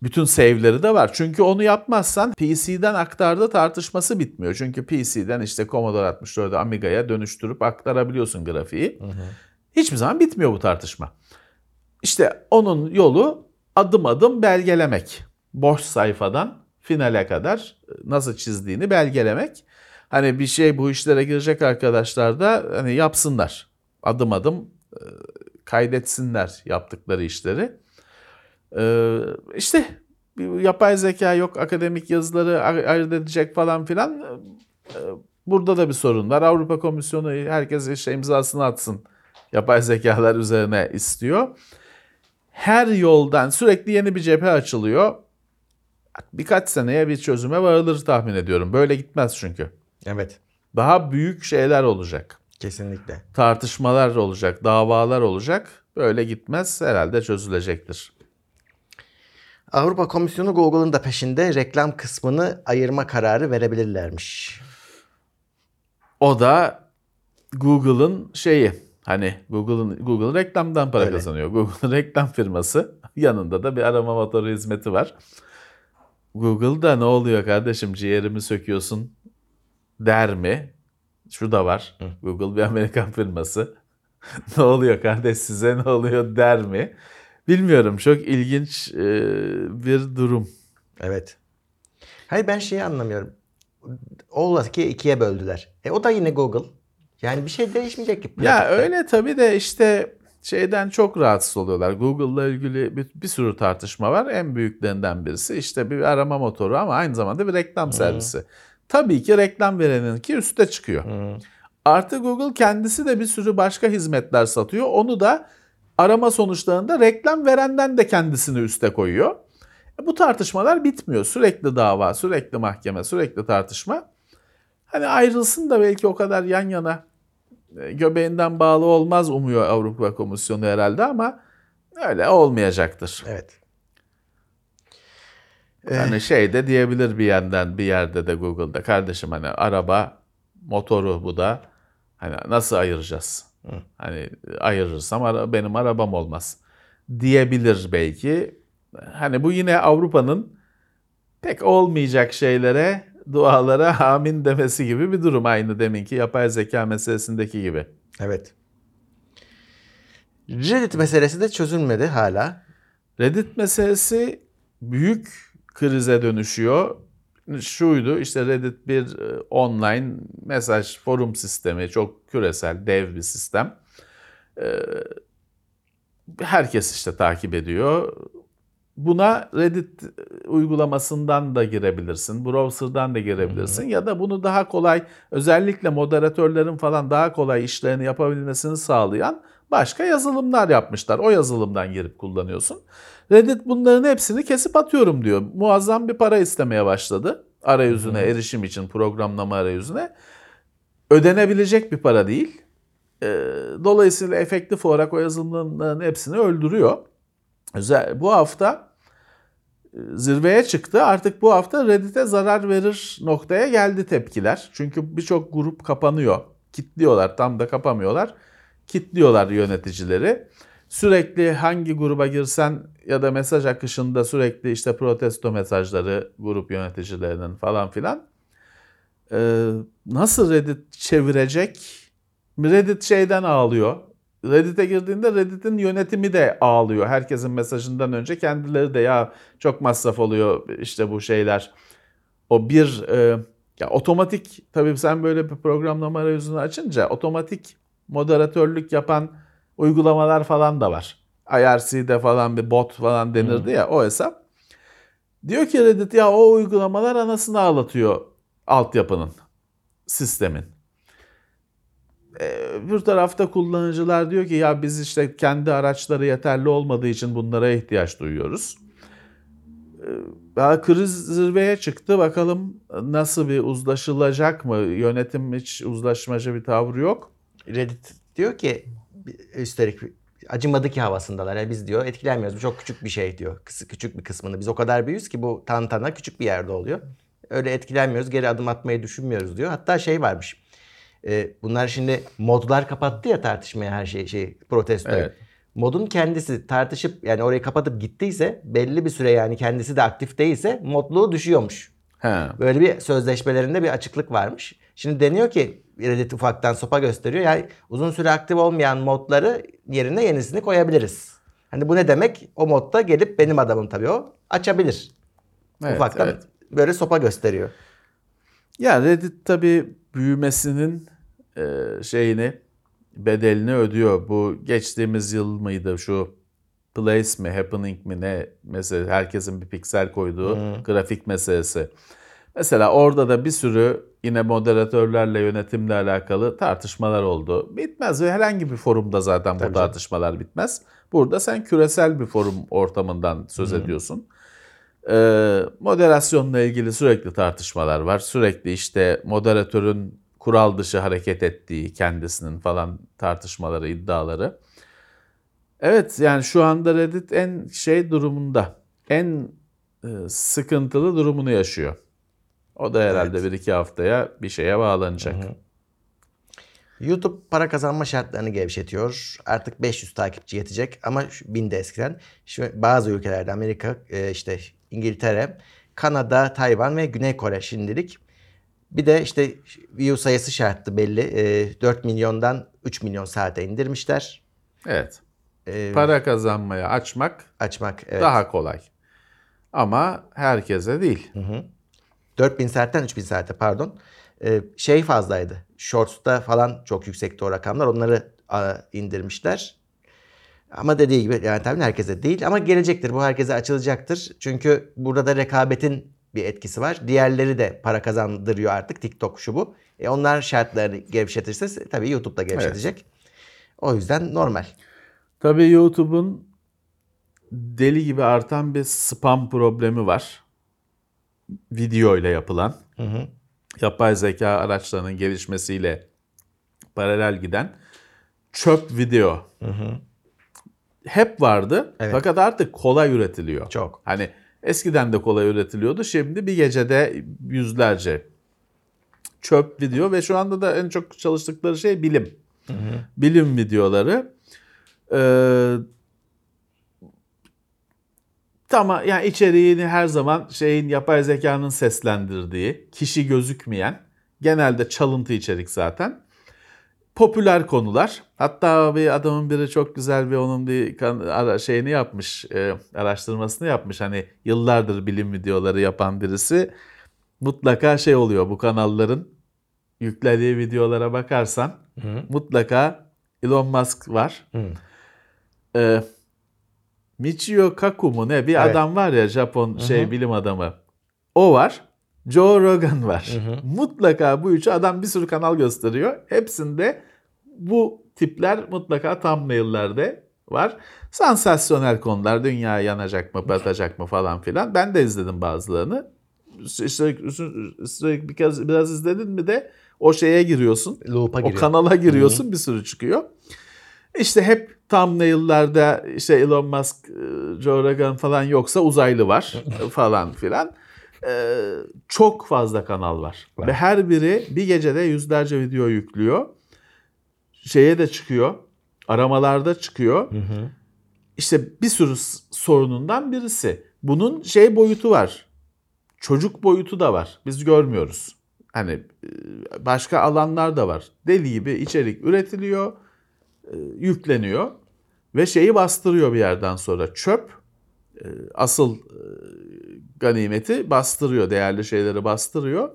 Bütün save'leri de var. Çünkü onu yapmazsan PC'den aktardığı tartışması bitmiyor. Çünkü PC'den işte Commodore 64'ü Amiga'ya dönüştürüp aktarabiliyorsun grafiği. Hiçbir zaman bitmiyor bu tartışma. İşte onun yolu adım adım belgelemek. Boş sayfadan finale kadar nasıl çizdiğini belgelemek. Hani bir şey bu işlere girecek arkadaşlar da hani yapsınlar. Adım adım e, kaydetsinler yaptıkları işleri. Ee, işte yapay zeka yok, akademik yazıları ay- ayırt edecek falan filan. Burada da bir sorun var. Avrupa Komisyonu herkes işte imzasını atsın. Yapay zekalar üzerine istiyor. Her yoldan sürekli yeni bir cephe açılıyor. Birkaç seneye bir çözüme varılır tahmin ediyorum. Böyle gitmez çünkü. Evet. Daha büyük şeyler olacak. Kesinlikle. Tartışmalar olacak, davalar olacak. Böyle gitmez herhalde çözülecektir. Avrupa Komisyonu Google'ın da peşinde reklam kısmını ayırma kararı verebilirlermiş. O da Google'ın şeyi hani Google'ın Google reklamdan para Öyle. kazanıyor. Google'ın reklam firması yanında da bir arama motoru hizmeti var. Google'da ne oluyor kardeşim ciğerimi söküyorsun der mi? Şu da var. Google bir Amerikan firması. ne oluyor kardeş size ne oluyor der mi? Bilmiyorum çok ilginç e, bir durum. Evet. Hayır ben şeyi anlamıyorum. Ola ki ikiye böldüler. E o da yine Google. Yani bir şey değişmeyecek gibi. Ya öyle tabii de işte şeyden çok rahatsız oluyorlar. Google'la ilgili bir, bir sürü tartışma var. En büyüklerinden birisi işte bir arama motoru ama aynı zamanda bir reklam servisi. Tabii ki reklam vereninki üste çıkıyor. Artı Google kendisi de bir sürü başka hizmetler satıyor. Onu da arama sonuçlarında reklam verenden de kendisini üste koyuyor. E, Bu tartışmalar bitmiyor. Sürekli dava, sürekli mahkeme, sürekli tartışma. Hani ayrılsın da belki o kadar yan yana göbeğinden bağlı olmaz umuyor Avrupa Komisyonu herhalde ama öyle olmayacaktır. Evet. Yani şey de diyebilir bir yandan bir yerde de Google'da kardeşim hani araba motoru bu da hani nasıl ayıracağız? Hani ayırırsam ara, benim arabam olmaz diyebilir belki. Hani bu yine Avrupa'nın pek olmayacak şeylere dualara amin demesi gibi bir durum aynı deminki yapay zeka meselesindeki gibi. Evet. Reddit meselesi de çözülmedi hala. Reddit meselesi büyük krize dönüşüyor. Şuydu işte Reddit bir e, online mesaj forum sistemi çok küresel dev bir sistem. Ee, Herkes işte takip ediyor. Buna Reddit uygulamasından da girebilirsin, browser'dan da girebilirsin ya da bunu daha kolay özellikle moderatörlerin falan daha kolay işlerini yapabilmesini sağlayan başka yazılımlar yapmışlar. O yazılımdan girip kullanıyorsun. Reddit bunların hepsini kesip atıyorum diyor. Muazzam bir para istemeye başladı. Arayüzüne erişim için programlama arayüzüne. Ödenebilecek bir para değil. Ee, Dolayısıyla efektif olarak o yazılımların hepsini öldürüyor. Özel, bu hafta e, zirveye çıktı. Artık bu hafta Reddit'e zarar verir noktaya geldi tepkiler. Çünkü birçok grup kapanıyor. Kitliyorlar, tam da kapamıyorlar. Kitliyorlar yöneticileri. Sürekli hangi gruba girsen ya da mesaj akışında sürekli işte protesto mesajları grup yöneticilerinin falan filan. Ee, nasıl Reddit çevirecek? Reddit şeyden ağlıyor. Reddit'e girdiğinde Reddit'in yönetimi de ağlıyor. Herkesin mesajından önce kendileri de ya çok masraf oluyor işte bu şeyler. O bir e, ya otomatik tabii sen böyle bir programlama arayüzünü açınca otomatik moderatörlük yapan uygulamalar falan da var. IRC'de falan bir bot falan denirdi ya o hesap. Diyor ki Reddit ya o uygulamalar anasını ağlatıyor altyapının, sistemin. Ee, bir tarafta kullanıcılar diyor ki ya biz işte kendi araçları yeterli olmadığı için bunlara ihtiyaç duyuyoruz. Ee, Daha kriz zirveye çıktı. Bakalım nasıl bir uzlaşılacak mı? Yönetim hiç uzlaşmacı bir tavrı yok. Reddit diyor ki üstelik acımadı ki havasındalar. Yani biz diyor etkilenmiyoruz. Bu çok küçük bir şey diyor. Kısı, küçük bir kısmını. Biz o kadar büyüyüz ki bu tantana küçük bir yerde oluyor. Öyle etkilenmiyoruz. Geri adım atmayı düşünmüyoruz diyor. Hatta şey varmış. E, bunlar şimdi modlar kapattı ya tartışmaya her şey şey protestoyu. Evet. Modun kendisi tartışıp yani orayı kapatıp gittiyse belli bir süre yani kendisi de aktif değilse modluğu düşüyormuş. He. Böyle bir sözleşmelerinde bir açıklık varmış. Şimdi deniyor ki Reddit ufaktan sopa gösteriyor. Yani uzun süre aktif olmayan modları yerine yenisini koyabiliriz. Hani bu ne demek? O modda gelip benim adamım tabii o açabilir. Evet, ufaktan evet. böyle sopa gösteriyor. Ya Reddit tabii büyümesinin e, şeyini bedelini ödüyor. Bu geçtiğimiz yıl mıydı şu Place mi, Happening mi ne mesela herkesin bir piksel koyduğu grafik meselesi. Mesela orada da bir sürü yine moderatörlerle yönetimle alakalı tartışmalar oldu. Bitmez ve herhangi bir forumda zaten bu Tabii canım. tartışmalar bitmez. Burada sen küresel bir forum ortamından söz ediyorsun. Ee, moderasyonla ilgili sürekli tartışmalar var. Sürekli işte moderatörün kural dışı hareket ettiği kendisinin falan tartışmaları, iddiaları. Evet yani şu anda Reddit en şey durumunda, en e, sıkıntılı durumunu yaşıyor. O da herhalde bir iki haftaya bir şeye bağlanacak. YouTube para kazanma şartlarını gevşetiyor. Artık 500 takipçi yetecek ama şu- 1000 de eskiden. Şu bazı ülkelerde Amerika, e, işte İngiltere, Kanada, Tayvan ve Güney Kore şimdilik. Bir de işte view sayısı şarttı belli. E, 4 milyondan 3 milyon saate indirmişler. Evet. E, Para kazanmaya açmak açmak evet. daha kolay. Ama herkese değil. 4000 saatten 3000 saate pardon. Ee, şey fazlaydı. Shorts'ta falan çok yüksekti o rakamlar. Onları a, indirmişler. Ama dediği gibi yani tabii herkese değil ama gelecektir. Bu herkese açılacaktır. Çünkü burada da rekabetin bir etkisi var. Diğerleri de para kazandırıyor artık. TikTok şu bu. E onlar şartlarını gevşetirse tabii YouTube da gevşetecek. O yüzden normal. Tabii YouTube'un deli gibi artan bir spam problemi var. Video ile yapılan. Yapay zeka araçlarının gelişmesiyle paralel giden çöp video. Hep vardı Evet. fakat artık kolay üretiliyor. Çok. Hani eskiden de kolay üretiliyordu. Şimdi bir gecede yüzlerce çöp video ve şu anda da en çok çalıştıkları şey bilim. Bilim videoları. Ee, tamam yani içeriğini her zaman şeyin yapay zekanın seslendirdiği, kişi gözükmeyen, genelde çalıntı içerik zaten. Popüler konular. Hatta bir adamın biri çok güzel bir onun bir ara- şeyini yapmış, e, araştırmasını yapmış. Hani yıllardır bilim videoları yapan birisi mutlaka şey oluyor bu kanalların yüklediği videolara bakarsan mutlaka Elon Musk var. Ee, Michio Kaku mu ne bir Evet. adam var ya Japon şey bilim adamı. O var. Joe Rogan var. Mutlaka bu üçü adam bir sürü kanal gösteriyor. Hepsinde bu tipler mutlaka thumbnail'lerde var. Sansasyonel konular. Dünya yanacak mı, batacak mı falan filan. Ben de izledim bazılarını. Sürekli, sürekli biraz, biraz izledin mi de o şeye giriyorsun. Loop'a O giriyor. kanala giriyorsun bir sürü çıkıyor. İşte hep thumbnail'larda işte Elon Musk, e, Joe Rogan falan yoksa uzaylı var falan filan. Ee, çok fazla kanal var. Ve her biri bir gecede yüzlerce video yüklüyor. Şeye de çıkıyor. Aramalarda çıkıyor. İşte bir sürü sorunundan birisi. Bunun şey boyutu var. Çocuk boyutu da var. Biz görmüyoruz. Hani e, başka alanlar da var. Deli gibi içerik üretiliyor, e, yükleniyor ve şeyi bastırıyor bir yerden sonra. Çöp e, asıl ganimeti bastırıyor, değerli şeyleri bastırıyor.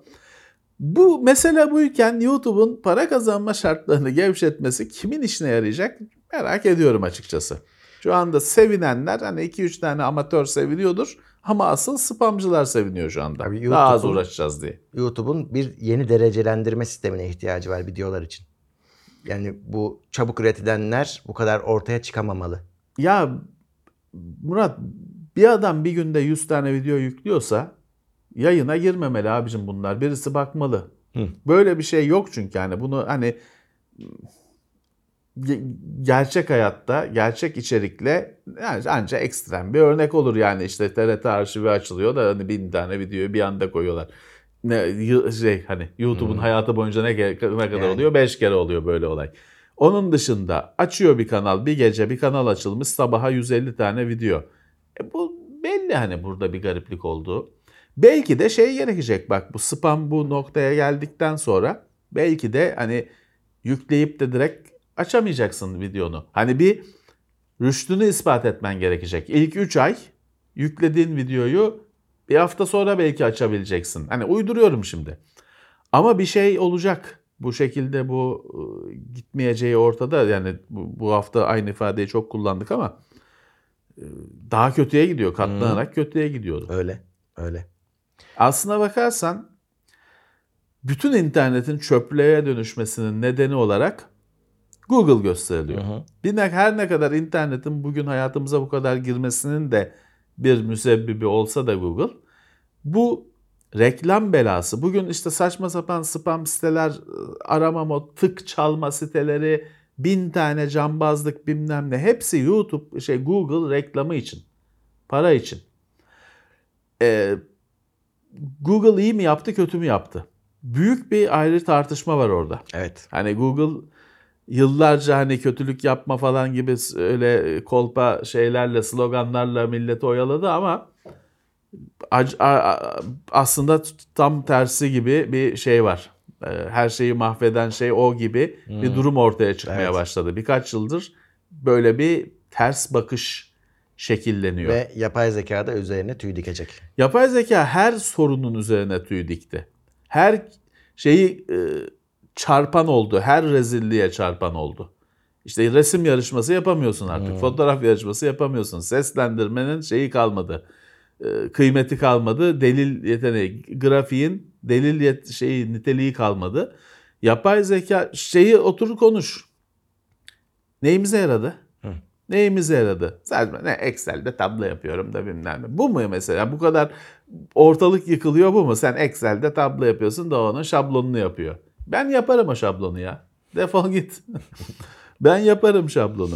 Bu mesele buyken YouTube'un para kazanma şartlarını gevşetmesi kimin işine yarayacak merak ediyorum açıkçası. Şu anda sevinenler hani 2-3 tane amatör seviniyordur ama asıl spamcılar seviniyor şu anda. Tabii Daha az uğraşacağız diye. YouTube'un bir yeni derecelendirme sistemine ihtiyacı var videolar için. Yani bu çabuk üretilenler bu kadar ortaya çıkamamalı. Ya Murat bir adam bir günde 100 tane video yüklüyorsa yayına girmemeli abicim bunlar. Birisi bakmalı. Böyle bir şey yok çünkü yani bunu hani ge- gerçek hayatta gerçek içerikle yani ancak ekstrem bir örnek olur yani işte TRT arşivi açılıyor da hani bin tane videoyu bir anda koyuyorlar. Ne şey hani YouTube'un hayatı boyunca ne, ne kadar Yani. oluyor? Beş kere oluyor böyle olay. Onun dışında açıyor bir kanal, bir gece bir kanal açılmış sabaha 150 tane video. E bu belli hani burada bir gariplik olduğu. Belki de şey gerekecek bak bu spam bu noktaya geldikten sonra belki de hani yükleyip de direkt açamayacaksın videonu. Hani bir rüştünü ispat etmen gerekecek. İlk 3 ay yüklediğin videoyu bir hafta sonra belki açabileceksin. Hani uyduruyorum şimdi. Ama bir şey olacak. Bu şekilde bu e, gitmeyeceği ortada. Yani bu, bu hafta aynı ifadeyi çok kullandık ama e, daha kötüye gidiyor. Katlanarak kötüye gidiyordu. Öyle. Öyle. Aslına bakarsan bütün internetin çöplüğe dönüşmesinin nedeni olarak Google gösteriliyor. Bir ne, her ne kadar internetin bugün hayatımıza bu kadar girmesinin de bir müsebbibi olsa da Google bu reklam belası. Bugün işte saçma sapan spam siteler, aramama, tık çalma siteleri, bin tane cambazlık bilmem ne hepsi YouTube, şey Google reklamı için. Para için. Ee, Google iyi mi yaptı, kötü mü yaptı? Büyük bir ayrı tartışma var orada. Evet. Hani Google yıllarca hani kötülük yapma falan gibi öyle kolpa şeylerle, sloganlarla milleti oyaladı ama aslında tam tersi gibi bir şey var. Ee, Her şeyi mahveden şey o gibi bir durum ortaya çıkmaya Evet. başladı. Birkaç yıldır böyle bir ters bakış şekilleniyor. Ve yapay zeka da üzerine tüy dikecek. Yapay zeka her sorunun üzerine tüy dikti. Her şeyi e, çarpan oldu. Her rezilliğe çarpan oldu. İşte resim yarışması yapamıyorsun artık. Fotoğraf yarışması yapamıyorsun. Seslendirmenin şeyi kalmadı. E, kıymeti kalmadı. Delil yeteneği, grafiğin delil yet şeyi niteliği kalmadı. Yapay zeka şeyi otur konuş. Neyimize yaradı? Neyimize yaradı? Sadece ne Excel'de tablo yapıyorum da bilmem ne. Bu mu mesela? Bu kadar ortalık yıkılıyor bu mu? Sen Excel'de tablo yapıyorsun da onun şablonunu yapıyor. Ben yaparım o şablonu ya. Defol git. ben yaparım şablonu.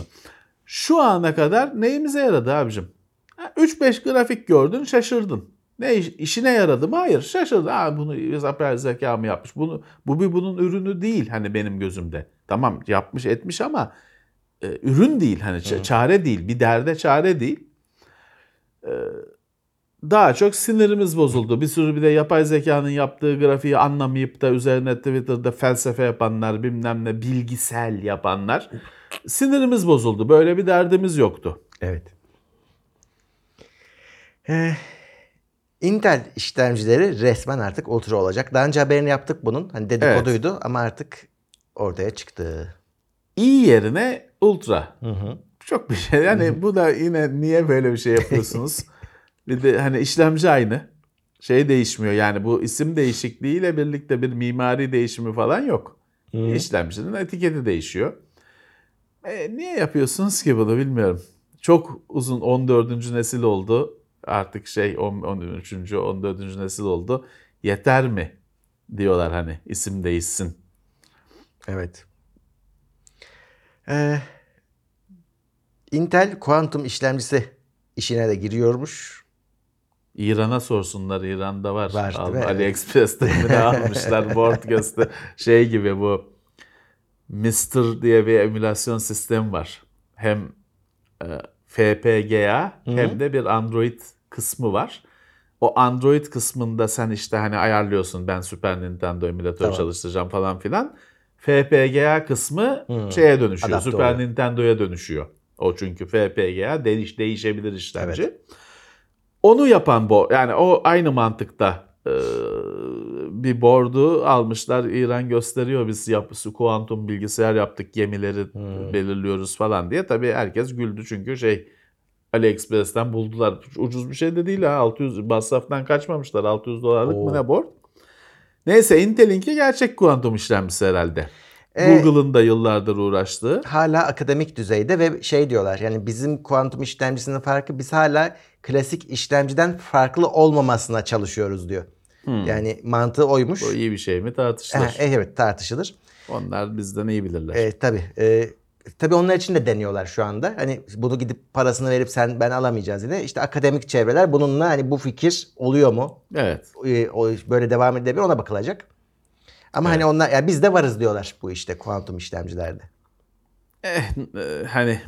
Şu ana kadar neyimize yaradı abicim? Ha, 3-5 grafik gördün şaşırdın. Ne iş- işine yaradı mı? Hayır şaşırdın. Ha, bunu yapay zeka mı yapmış? Bunu, bu bir bunun ürünü değil hani benim gözümde. Tamam yapmış etmiş ama e, ürün değil hani ç- çare değil bir derde çare değil. E, daha çok sinirimiz bozuldu. Bir sürü bir de yapay zekanın yaptığı grafiği anlamayıp da üzerine Twitter'da felsefe yapanlar bilmem ne bilgisel yapanlar sinirimiz bozuldu. Böyle bir derdimiz yoktu. Evet. Ee, Intel işlemcileri resmen artık ultra olacak. Daha önce haberini yaptık bunun. Hani dedikoduydu ama artık ortaya çıktı. İyi yerine ultra. Çok bir şey. Yani bu da yine niye böyle bir şey yapıyorsunuz? bir de hani işlemci aynı. Şey değişmiyor yani bu isim değişikliğiyle birlikte bir mimari değişimi falan yok. İşlemcinin etiketi değişiyor. E, niye yapıyorsunuz ki bunu bilmiyorum. Çok uzun 14. nesil oldu. Artık şey 10 13. 14. nesil oldu. Yeter mi? Diyorlar hani isim değişsin. Evet. Ee, Intel kuantum işlemcisi işine de giriyormuş. İran'a sorsunlar. İran'da var. Var, Al-? AliExpress'te mi ne almışlar board göster şey gibi bu Mister diye bir emülasyon sistemi var. Hem e, FPGA hem de bir Android kısmı var. O Android kısmında sen işte hani ayarlıyorsun ben Super Nintendo emülatör Tamam. çalıştıracağım falan filan. FPGA kısmı şeye dönüşüyor. Adapte Super oluyor. Nintendo'ya dönüşüyor. O çünkü FPGA değiş değişebilir işlemci. Onu yapan bu yani o aynı mantıkta e, bir board'u almışlar. İran gösteriyor biz yap, kuantum bilgisayar yaptık gemileri belirliyoruz falan diye. Tabii herkes güldü çünkü şey AliExpress'ten buldular. Ucuz bir şey de değil ha. 600 masraftan kaçmamışlar. 600 dolarlık mı Oo. ne board? Neyse Intel'inki gerçek kuantum işlemcisi herhalde. Ee, Google'ın da yıllardır uğraştığı. Hala akademik düzeyde ve şey diyorlar yani bizim kuantum işlemcisinin farkı biz hala klasik işlemciden farklı olmamasına çalışıyoruz diyor. Yani mantığı oymuş. Bu iyi bir şey mi tartışılır. Eh, evet tartışılır. Onlar bizden iyi bilirler. E, tabii. E, tabii onlar için de deniyorlar şu anda. Hani bunu gidip parasını verip sen ben alamayacağız yine. İşte akademik çevreler bununla hani bu fikir oluyor mu? Evet. E, o böyle devam edebilir ona bakılacak. Ama hani onlar ya biz de varız diyorlar bu işte kuantum işlemcilerde. Eh, e, hani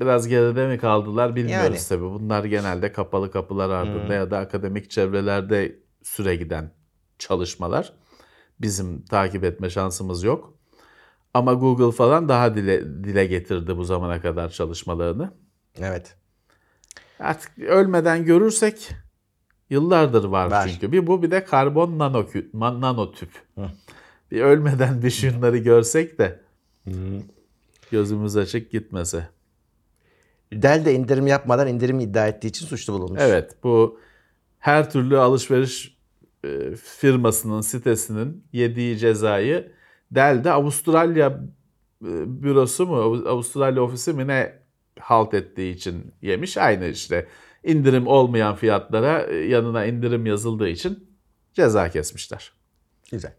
biraz geride mi kaldılar bilmiyoruz Yani. tabii. Bunlar genelde kapalı kapılar ardında ya da akademik çevrelerde süre giden çalışmalar. Bizim takip etme şansımız yok. Ama Google falan daha dile, dile getirdi bu zamana kadar çalışmalarını. Evet. Artık ölmeden görürsek yıllardır var, Var. çünkü. Bir bu bir de karbon nanokü, ma- nanotüp. Bir ölmeden bir şunları görsek de gözümüz açık gitmese. Dell de indirim yapmadan indirim iddia ettiği için suçlu bulunmuş. Evet bu her türlü alışveriş e, firmasının sitesinin yediği cezayı Dell'de Avustralya e, bürosu mu Av- Avustralya ofisi mi ne halt ettiği için yemiş. Aynı işte indirim olmayan fiyatlara e, yanına indirim yazıldığı için ceza kesmişler. Güzel.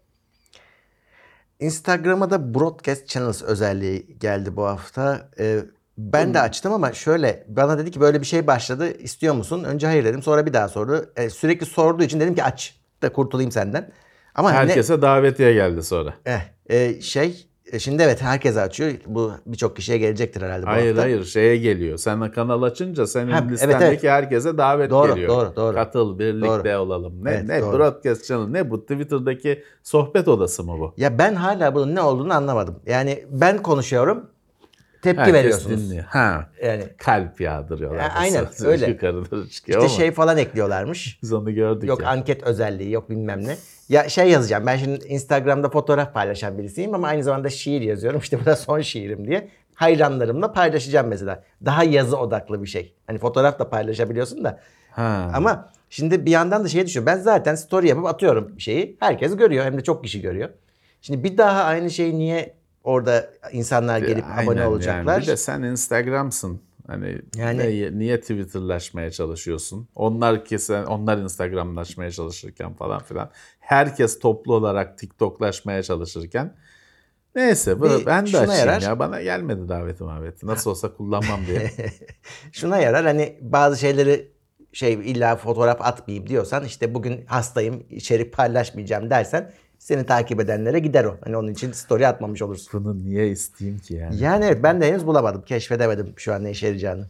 Instagram'a da Broadcast Channels özelliği geldi bu hafta. Ee, ben de açtım ama şöyle bana dedi ki böyle bir şey başladı istiyor musun? Önce hayır dedim sonra bir daha sordu. Ee, sürekli sorduğu için dedim ki aç da kurtulayım senden. Ama ne- Herkese davetiye geldi sonra. Eh, e, şey e, şimdi evet herkese açıyor. Bu birçok kişiye gelecektir herhalde bu Hayır hafta. hayır şeye geliyor. Sen kanal açınca senin Ha, evet, listendeki evet. herkese davet Doğru, geliyor. doğru, doğru. Katıl birlikte Doğru. olalım. Ne Evet, ne doğru. broadcast channel ne bu Twitter'daki sohbet odası mı bu? Ya ben hala bunun ne olduğunu anlamadım. Yani ben konuşuyorum. Tepki Herkes veriyorsunuz. dinliyor. Ha. Yani Kalp yağdırıyorlar. Ya, aynen, mesela. öyle. Yukarıda çıkıyor işte ama şey falan ekliyorlarmış. biz onu gördük Yok ya. anket özelliği yok bilmem ne. Ya şey yazacağım ben şimdi Instagram'da fotoğraf paylaşan birisiyim ama aynı zamanda şiir yazıyorum. İşte bu da son şiirim diye. Hayranlarımla paylaşacağım mesela. Daha yazı odaklı bir şey. Hani fotoğraf da paylaşabiliyorsun da. Ha. Ama şimdi bir yandan da şey düşüyor. Ben zaten story yapıp atıyorum bir şeyi. Herkes görüyor hem de çok kişi görüyor. Şimdi bir daha aynı şeyi niye orada insanlar gelip Aynen abone yani. olacaklar? Bir de sen Instagram'sın. Hani Yani- ne- niye Twitter'laşmaya çalışıyorsun? Onlar kesen onlar Instagram'laşmaya çalışırken falan filan. Herkes toplu olarak TikTok'laşmaya çalışırken Neyse bu Bir ben de açayım yarar. ya. Bana gelmedi daveti maveti. Nasıl olsa kullanmam diye. Şuna yarar hani bazı şeyleri şey illa fotoğraf atmayayım diyorsan işte bugün hastayım içerik paylaşmayacağım dersen seni takip edenlere gider o. Hani onun için story atmamış olursun. Bunu niye isteyeyim ki yani? Yani evet ben de henüz bulamadım. Keşfedemedim şu an ne işe yarayacağını.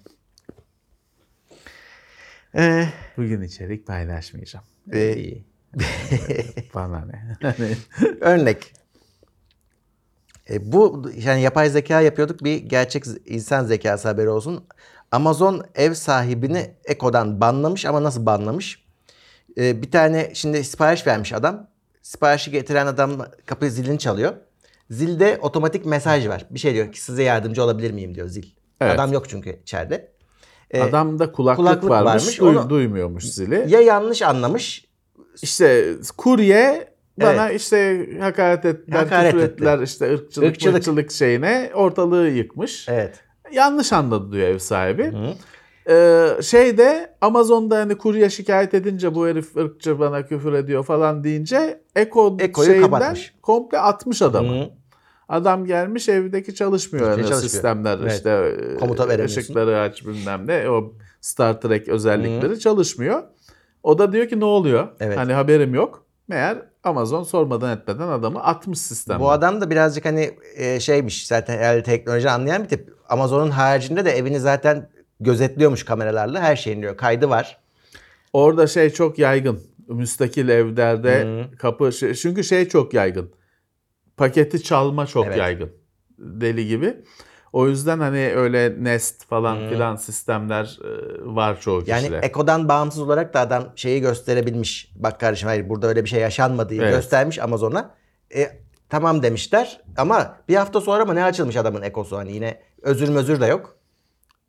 Ee, Bugün içerik paylaşmayacağım. Ee, İyi. Bana ne? Örnek. E, bu yani yapay zeka yapıyorduk bir gerçek insan zekası haberi olsun. Amazon ev sahibini Eko'dan banlamış ama nasıl banlamış? E, bir tane şimdi sipariş vermiş adam. Siparişi getiren adam kapı zilini çalıyor. Zilde otomatik mesaj var. Bir şey diyor ki size yardımcı olabilir miyim diyor zil. Evet. Adam yok çünkü içeride. E, Adamda kulaklık, kulaklık varmış, varmış, duy- onu- duymuyormuş zili. Ya yanlış anlamış İşte kurye bana işte hakaret ettiler, Hakaret küfür etti. ettiler, işte ırkçılık, Irkçılık. ırkçılık şeyine ortalığı yıkmış. Evet. Yanlış anladı diyor ev sahibi. Ee, şeyde Amazon'da hani kurye şikayet edince bu herif ırkçı bana küfür ediyor falan deyince Eko Eko'yu şeyinden kapatmış. komple atmış adamı. Hı. Adam gelmiş evdeki çalışmıyor yani çalışmıyor. sistemler Evet. işte e, Komuta veremiyorsun. ışıkları aç bilmem ne o Star Trek özellikleri çalışmıyor. O da diyor ki ne oluyor? Evet. Hani haberim yok. Meğer Amazon sormadan etmeden adamı atmış sistemden. Bu adam da birazcık hani e, şeymiş zaten teknoloji anlayan bir tip. Amazon'un haricinde de evini zaten gözetliyormuş kameralarla her şeyin diyor. Kaydı var. Orada şey çok yaygın. Müstakil evlerde kapı şey- çünkü şey çok yaygın. Paketi çalma çok Evet. yaygın. Deli gibi. O yüzden hani öyle Nest falan filan sistemler e, var çoğu Yani kişide. Eko'dan bağımsız olarak da adam şeyi gösterebilmiş. Bak kardeşim hayır burada öyle bir şey yaşanmadığı Evet. göstermiş Amazon'a. E, tamam demişler ama bir hafta sonra mı ne açılmış adamın Eko'su hani yine özür mözür de yok.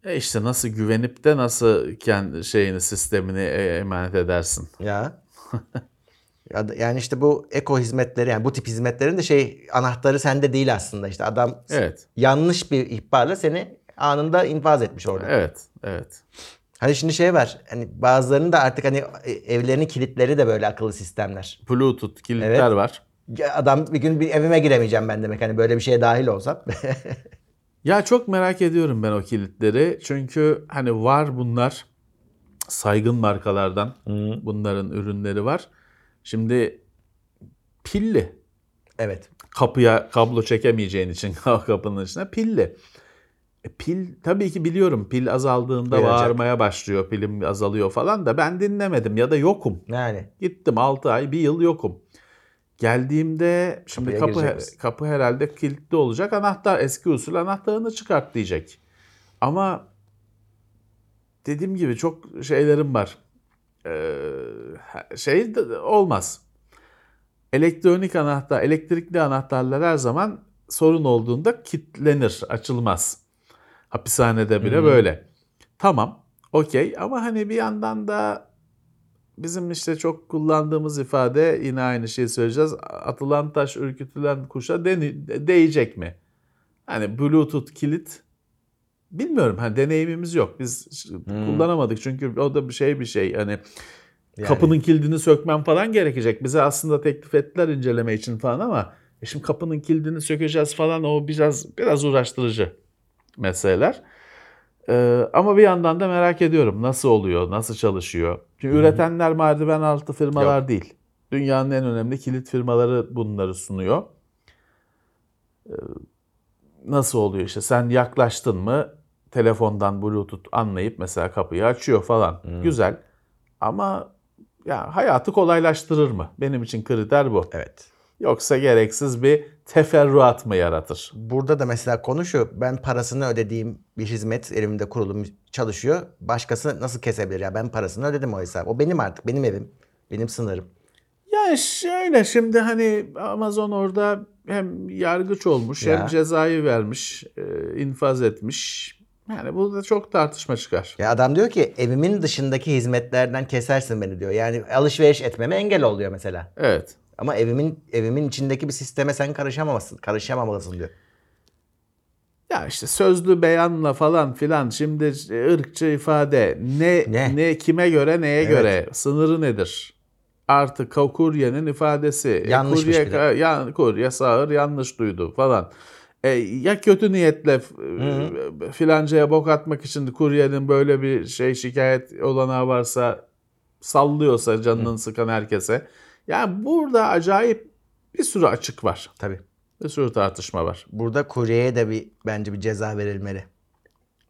E işte nasıl güvenip de nasıl kendi şeyini sistemini e, emanet edersin. Ya. Yani işte bu eko hizmetleri yani bu tip hizmetlerin de şey anahtarı sende değil aslında işte adam Evet. yanlış bir ihbarla seni anında infaz etmiş orada. Evet. Evet. Hani şimdi şey var. Hani bazılarının da artık hani e, evlerinin kilitleri de böyle akıllı sistemler. Bluetooth kilitler Evet. var. Adam bir gün bir evime giremeyeceğim ben demek. Hani böyle bir şeye dahil olsam. Ya çok merak ediyorum ben o kilitleri. Çünkü hani var bunlar saygın markalardan. Bunların ürünleri var. Şimdi pilli. evet. kapıya kablo çekemeyeceğin için kapının içine pilli. E, pil tabii ki biliyorum pil azaldığında Uyaracak. bağırmaya başlıyor pilim azalıyor falan da ben dinlemedim ya da yokum. Yani Gittim 6 ay bir yıl yokum. Geldiğimde şimdi Kapıya kapı misin? kapı herhalde kilitli olacak. Anahtar eski usul anahtarını çıkart diyecek. Ama dediğim gibi çok şeylerim var. Ee, şey olmaz. Elektronik anahtar, elektrikli anahtarlar her zaman sorun olduğunda kilitlenir, açılmaz. Hapishanede bile böyle. Tamam, okey ama hani bir yandan da bizim işte çok kullandığımız ifade yine aynı şeyi söyleyeceğiz. Atılan taş ürkütülen kuşa deni- değecek mi? Hani Bluetooth kilit bilmiyorum. Hani deneyimimiz yok. Biz kullanamadık çünkü o da bir şey bir şey. Hani Yani. kapının kilidini sökmem falan gerekecek. Bize aslında teklif ettiler inceleme için falan ama e şimdi kapının kilidini sökeceğiz falan o biraz biraz uğraştırıcı meseleler. Ee, ama bir yandan da merak ediyorum nasıl oluyor, nasıl çalışıyor. Çünkü üretenler merdiven altı firmalar değil. Dünyanın en önemli kilit firmaları bunları sunuyor. Ee, nasıl oluyor işte sen yaklaştın mı telefondan bluetooth anlayıp mesela kapıyı açıyor falan. Güzel. Ama ya hayatı kolaylaştırır mı? Benim için kriter bu. evet. Yoksa gereksiz bir teferruat mı yaratır? Burada da mesela konu şu. Ben parasını ödediğim bir hizmet elimde kurulu çalışıyor. Başkası nasıl kesebilir? Ya ben parasını ödedim o hesabı. O benim artık. Benim evim. Benim sınırım. Ya şöyle şimdi hani Amazon orada hem yargıç olmuş Ya. hem cezayı vermiş, e, infaz etmiş. Yani burada çok tartışma çıkar. Ya adam diyor ki evimin dışındaki hizmetlerden kesersin beni diyor. Yani alışveriş etmeme engel oluyor mesela. Evet. Ama evimin evimin içindeki bir sisteme sen karışamamalısın. Karışamamalısın diyor. Ya işte sözlü beyanla falan filan şimdi ırkçı ifade ne ne, Ne? kime göre neye Evet. göre sınırı nedir? Artık kuryenin ifadesi. E, Yanlışmış kurye, ya, kurye sağır yanlış duydu falan. E, ya kötü niyetle e, filancaya bok atmak için kuryenin böyle bir şey şikayet olanağı varsa sallıyorsa canını sıkan herkese. Yani burada acayip bir sürü açık var. Tabii. Bir sürü tartışma var. Burada kuryeye de bir bence bir ceza verilmeli.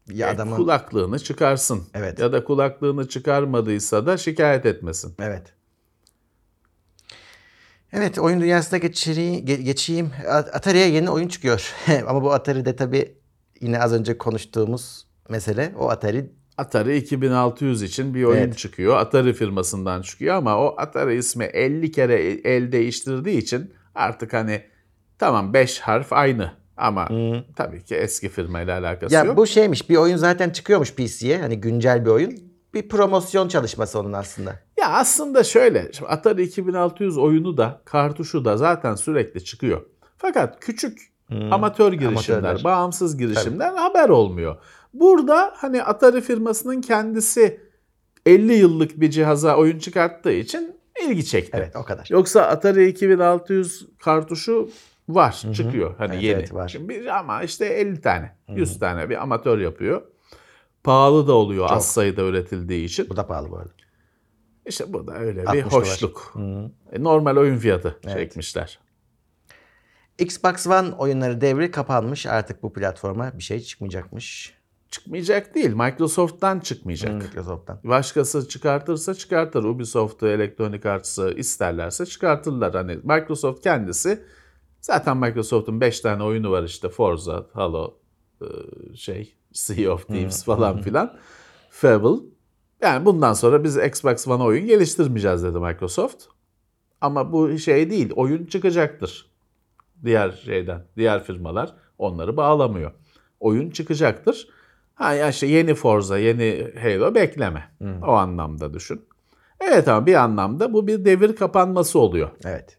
Ya E, adamın kulaklığını çıkarsın. Evet. Ya da kulaklığını çıkarmadıysa da şikayet etmesin. Evet. Evet oyun dünyasına geçireyim, ge- geçeyim. Atari'ye yeni oyun çıkıyor. Ama bu Atari'de tabii yine az önce konuştuğumuz mesele. O Atari Atari 2600 için bir oyun Evet. çıkıyor. Atari firmasından çıkıyor ama o Atari ismi 50 kere el değiştirdiği için artık hani tamam 5 harf aynı ama tabii ki eski firmayla alakası Ya yok. bu şeymiş bir oyun zaten çıkıyormuş PC'ye. Hani güncel bir oyun. Bir promosyon çalışması onun aslında. Ya aslında şöyle, şimdi Atari 2600 oyunu da, kartuşu da zaten sürekli çıkıyor. Fakat küçük amatör girişimler, Amatörler. bağımsız girişimler haber olmuyor. Burada hani Atari firmasının kendisi 50 yıllık bir cihaza oyun çıkarttığı için ilgi çekti. Evet o kadar. Yoksa Atari 2600 kartuşu var, çıkıyor. Hani Evet, yeni. evet, var. Şimdi bir- ama işte 50 tane, 100 tane bir amatör yapıyor. Pahalı da oluyor az sayıda üretildiği için. Bu da pahalı bu arada. İşte bu da öyle bir 60 dolar. hoşluk. E, Normal oyun fiyatı çekmişler. Xbox One oyunları devri kapanmış. Artık bu platforma bir şey çıkmayacakmış. Çıkmayacak değil. Microsoft'tan çıkmayacak. Microsoft'tan. Başkası çıkartırsa çıkartır. Ubisoft'u, Electronic Arts'ı isterlerse çıkartırlar. Hani Microsoft kendisi zaten Microsoft'un 5 tane oyunu var işte Forza, Halo, e, şey, Sea of Thieves falan filan. Fable. Yani bundan sonra biz Xbox One oyun geliştirmeyeceğiz dedi Microsoft. Ama bu şey değil. Oyun çıkacaktır. Diğer şeyden, diğer firmalar onları bağlamıyor. Oyun çıkacaktır. Ha ya işte yeni Forza, yeni Halo bekleme. O anlamda düşün. Evet ama bir anlamda bu bir devir kapanması oluyor. Evet.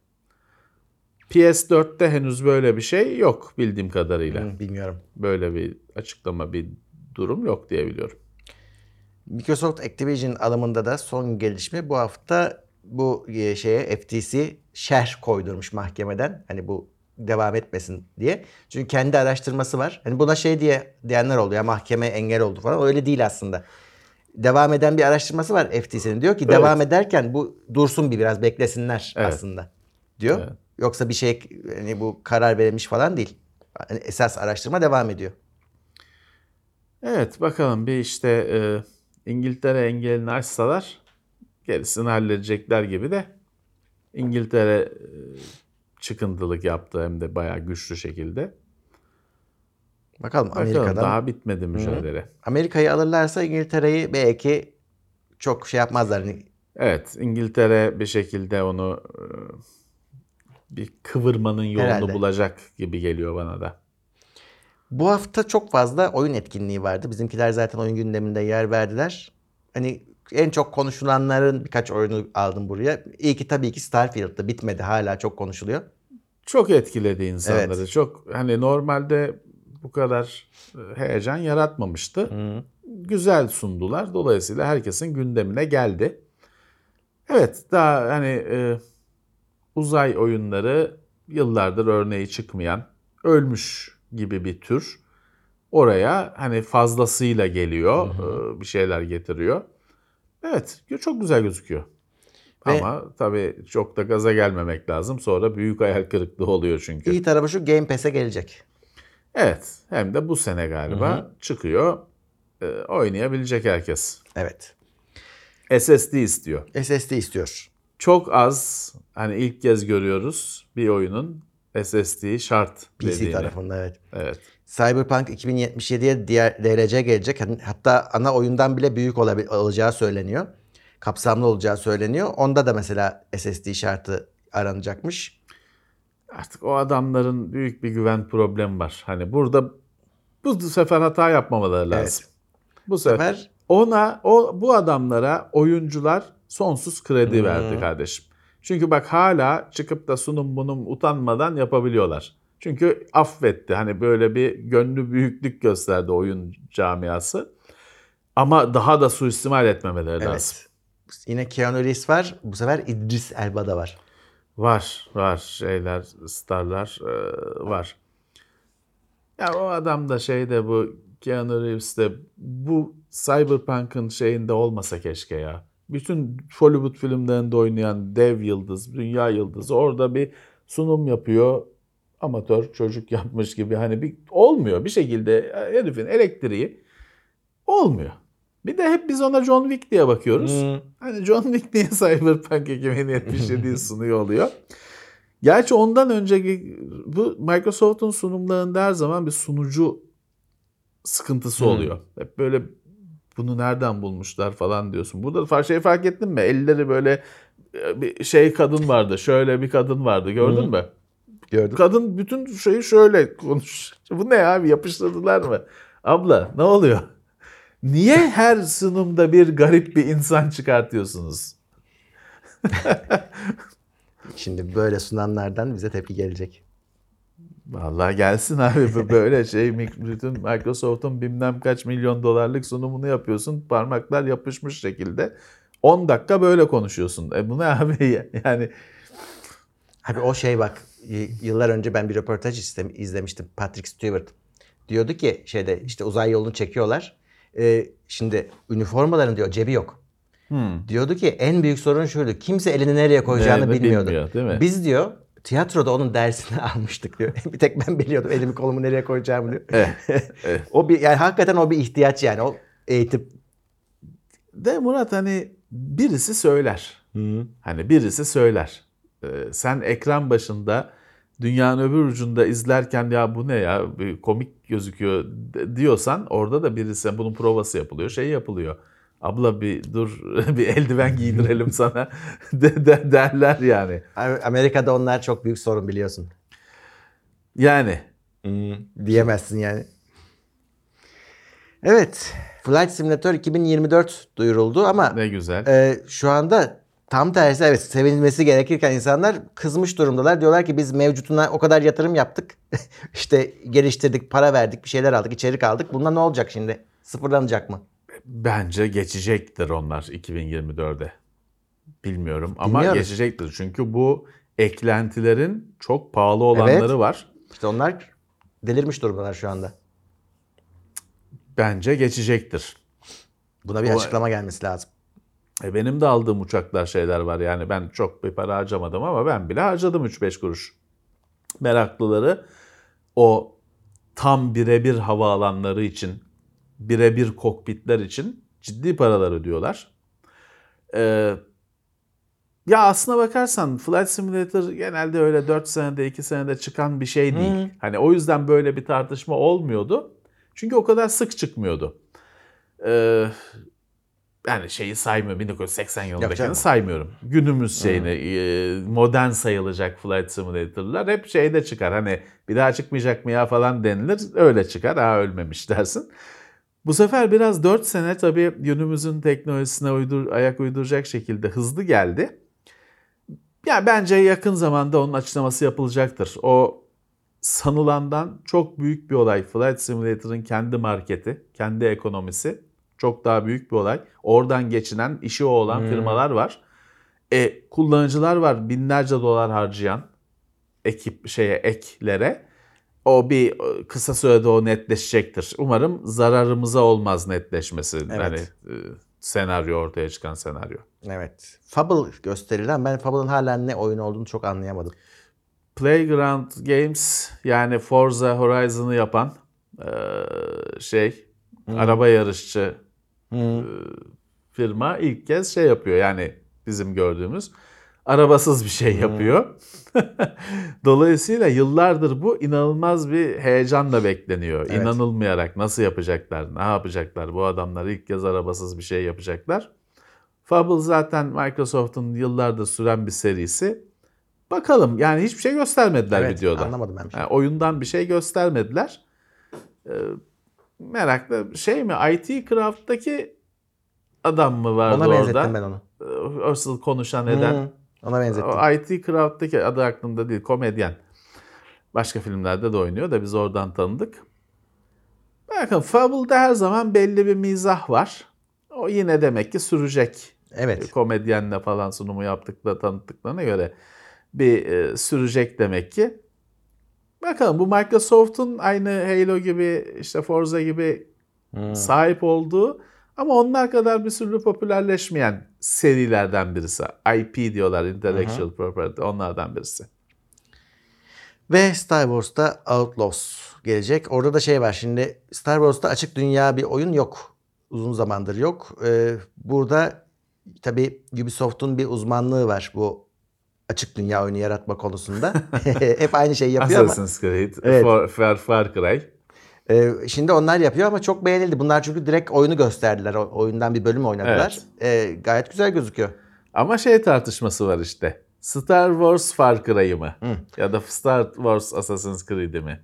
PS4'te henüz böyle bir şey yok bildiğim kadarıyla. Hı, bilmiyorum. Böyle bir açıklama, bir durum yok diye biliyorum. Microsoft Activision alımında da son gelişme bu hafta bu e, şeye FTC şerh koydurmuş mahkemeden. Hani bu devam etmesin diye. Çünkü kendi araştırması var. Hani buna şey diye diyenler oldu ya mahkeme engel oldu falan. Öyle değil aslında. Devam eden bir araştırması var FTC'nin. Diyor ki devam ederken bu dursun bir biraz beklesinler Evet. aslında. Diyor. Evet. Yoksa bir şey hani bu karar verilmiş falan değil. Hani esas araştırma devam ediyor. Evet bakalım bir işte e, İngiltere engelini açsalar gerisini halledecekler gibi de İngiltere e, çıkıntılık yaptı hem de bayağı güçlü şekilde. Bakalım Amerika'dan. daha bitmedi mücadele. Amerika'yı alırlarsa İngiltere'yi belki çok şey yapmazlar. Hani Evet İngiltere bir şekilde onu e, bir kıvırmanın yolunu Herhalde. bulacak gibi geliyor bana da. Bu hafta çok fazla oyun etkinliği vardı. Bizimkiler zaten oyun gündeminde yer verdiler. Hani en çok konuşulanların birkaç oyunu aldım buraya. İyi ki tabii ki Starfield'dı. Bitmedi. Hala çok konuşuluyor. Çok etkiledi insanları. Evet. Çok hani normalde bu kadar e, heyecan yaratmamıştı. Güzel sundular. Dolayısıyla herkesin gündemine geldi. Evet daha hani e, uzay oyunları yıllardır örneği çıkmayan ölmüş gibi bir tür. Oraya hani fazlasıyla geliyor. e, bir şeyler getiriyor. Evet çok güzel gözüküyor. Ve- Ama tabii çok da gaza gelmemek lazım. Sonra büyük hayal kırıklığı oluyor çünkü. İyi tarafı şu Game Pass'e gelecek. Evet. Hem de bu sene galiba çıkıyor. Ee, oynayabilecek herkes. Evet. SSD istiyor. SSD istiyor. Çok az hani ilk kez görüyoruz bir oyunun SSD şart PC dediğini. tarafında evet. Evet. Cyberpunk 2077'ye diğer DLC gelecek. Hani hatta ana oyundan bile büyük olacağı söyleniyor. Kapsamlı olacağı söyleniyor. Onda da mesela SSD şartı aranacakmış. Artık o adamların büyük bir güven problemi var. Hani burada bu sefer hata yapmamaları lazım. Bu Bu sefer sefer ona o bu adamlara oyuncular sonsuz kredi verdi kardeşim. Çünkü bak hala çıkıp da sunum bunum utanmadan yapabiliyorlar. Çünkü affetti. Hani böyle bir gönlü büyüklük gösterdi oyun camiası. Ama daha da suistimal etmemeleri lazım. evet. Yine Keanu Reeves var. Bu sefer İdris Elba da var. Var, var şeyler, starlar e, var. Ya o adam da şeyde bu Keanu Reeves de bu Cyberpunk'ın şeyinde olmasa keşke ya. Bütün Hollywood filmlerinde oynayan dev yıldız, dünya yıldızı orada bir sunum yapıyor. Amatör çocuk yapmış gibi hani bir olmuyor bir şekilde herifin elektriği olmuyor. Bir de hep biz ona John Wick diye bakıyoruz. Hani John Wick niye Cyberpunk 2077'yi sunuyor oluyor. Gerçi ondan önceki bu Microsoft'un sunumlarında her zaman bir sunucu sıkıntısı oluyor. Hep böyle bunu nereden bulmuşlar falan diyorsun. Burada şey fark ettin mi? Elleri böyle e, bir şey kadın vardı. Şöyle bir kadın vardı. Gördün mü? Gördüm. Kadın bütün şeyi şöyle konuş. Bu ne abi? Yapıştırdılar mı? Abla ne oluyor? Niye her sunumda bir garip bir insan çıkartıyorsunuz? Şimdi böyle sunanlardan bize tepki gelecek. Vallahi gelsin abi bu böyle şey bütün Microsoft'un bilmem kaç milyon dolarlık sunumunu yapıyorsun parmaklar yapışmış şekilde 10 dakika böyle konuşuyorsun. E bu ne abi yani Abi o şey bak yıllar önce ben bir röportaj izlemiştim Patrick Stewart. Diyordu ki şeyde işte uzay yolunu çekiyorlar. Ee, şimdi üniformaların diyor cebi yok. Diyordu ki en büyük sorun şuydu. Kimse elini nereye koyacağını Nerede bilmiyordu. bilmiyor, değil mi? Biz diyor tiyatroda onun dersini almıştık diyor. bir tek ben biliyordum elimi kolumu nereye koyacağımı diyor. o bir yani hakikaten o bir ihtiyaç yani o eğitim. de Murat hani birisi söyler. Hani birisi söyler. Ee, sen ekran başında dünyanın öbür ucunda izlerken ya bu ne ya komik gözüküyor diyorsan orada da birisi bunun provası yapılıyor şey yapılıyor. Abla bir dur bir eldiven giydirelim sana de, de- derler yani. Amerika'da onlar çok büyük sorun biliyorsun. Yani Diyemezsin yani. Evet. Flight Simulator 2024 duyuruldu ama ne güzel. e, şu anda tam tersi evet sevinilmesi gerekirken insanlar kızmış durumdalar. Diyorlar ki biz mevcutuna o kadar yatırım yaptık. işte geliştirdik, para verdik, bir şeyler aldık, içerik aldık. Bundan ne olacak şimdi? Sıfırlanacak mı? Bence geçecektir onlar 2024'de. Bilmiyorum ama Bilmiyoruz. geçecektir. Çünkü bu eklentilerin çok pahalı olanları Evet. var. İşte onlar delirmiş durumdalar şu anda. Bence geçecektir. Buna bir O- açıklama gelmesi lazım. E benim de aldığım uçaklar şeyler var yani ben çok bir para harcamadım ama ben bile harcadım 3-5 kuruş. Meraklıları o tam birebir havaalanları için, birebir kokpitler için ciddi paralar ödüyorlar. Ee, ya aslına bakarsan Flight Simulator genelde öyle 4 senede 2 senede çıkan bir şey değil. Hı. Hani o yüzden böyle bir tartışma olmuyordu. Çünkü o kadar sık çıkmıyordu. Ee, yani şeyi saymıyorum 1980 yılındakini saymıyorum. Günümüz şeyini e, modern sayılacak Flight Simulator'lar hep şeyde çıkar. Hani bir daha çıkmayacak mı ya falan denilir. Öyle çıkar. Ha ölmemiş dersin. Bu sefer biraz 4 sene tabii günümüzün teknolojisine uydur, ayak uyduracak şekilde hızlı geldi. Ya bence yakın zamanda onun açıklaması yapılacaktır. O sanılandan çok büyük bir olay. Flight Simulator'ın kendi marketi, kendi ekonomisi çok daha büyük bir olay. Oradan geçinen, işi o olan Hmm. firmalar var. E, kullanıcılar var binlerce dolar harcayan ekip şeye eklere. O bir e, kısa sürede o netleşecektir. Umarım zararımıza olmaz netleşmesi. Evet. Hani e, senaryo ortaya çıkan senaryo. Evet. Fable gösterilen ben Fable'ın hala ne oyun olduğunu çok anlayamadım. Playground Games yani Forza Horizon'ı yapan e, şey araba yarışçı Hı. firma ilk kez şey yapıyor yani bizim gördüğümüz arabasız bir şey yapıyor. Dolayısıyla yıllardır bu inanılmaz bir heyecanla bekleniyor. Evet. İnanılmayarak nasıl yapacaklar, ne yapacaklar bu adamlar ilk kez arabasız bir şey yapacaklar. Fable zaten Microsoft'un yıllardır süren bir serisi. Bakalım yani hiçbir şey göstermediler Evet, videoda. anlamadım ben. bir şey. Yani oyundan bir şey göstermediler. Ee, meraklı şey mi? IT Craft'taki adam mı vardı Ona benzettim orada? ben onu. Asıl konuşan eden. Hı, ona benzettim. O IT Crowd'daki adı aklımda değil. Komedyen. Başka filmlerde de oynuyor da biz oradan tanıdık. Bakın Fable'da her zaman belli bir mizah var. O yine demek ki sürecek. Evet. Komedyenle falan sunumu yaptıkla tanıttıklarına göre bir e, sürecek demek ki. Bakalım bu Microsoft'un aynı Halo gibi işte Forza gibi Hı. sahip olduğu ama onlar kadar bir sürü popülerleşmeyen serilerden birisi. IP diyorlar, Intellectual Property onlardan birisi. Ve Star Wars'ta Outlaws gelecek. Orada da şey var şimdi Star Wars'ta açık dünya bir oyun yok. Uzun zamandır yok. Ee, burada tabii Ubisoft'un bir uzmanlığı var bu açık dünya oyunu yaratma konusunda. Hep aynı şeyi yapıyor ama. Assassin's Creed, Evet. Far, Far, Far Cry. Ee, şimdi onlar yapıyor ama çok beğenildi. Bunlar çünkü direkt oyunu gösterdiler. O- oyundan bir bölüm oynadılar. Ee, gayet güzel gözüküyor. Ama şey tartışması var işte. Star Wars Far Cry'ı mı? Ya da Star Wars Assassin's Creed'i mi?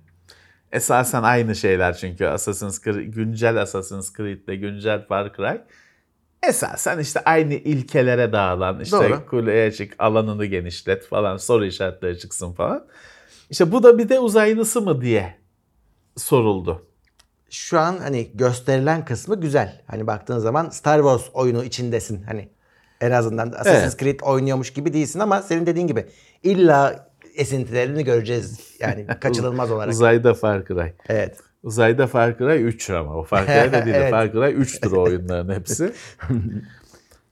Esasen aynı şeyler çünkü Assassin's Creed, güncel Assassin's Creed'le güncel Far Cry. Esasen işte aynı ilkelere dağılan işte Doğru. kuleye çık, alanını genişlet falan, soru işaretleri çıksın falan. İşte bu da bir de uzaylısı mı diye soruldu. Şu an hani gösterilen kısmı güzel. Hani baktığın zaman Star Wars oyunu içindesin. Hani en azından Assassin's Evet. Creed oynuyormuş gibi değilsin ama senin dediğin gibi illa esintilerini göreceğiz. Yani kaçınılmaz olarak. Uzayda Far Cry. Evet. Uzayda Far Cry 3 ama o Far Cry de değil. Evet. Far Cry 3'tür o oyunların hepsi.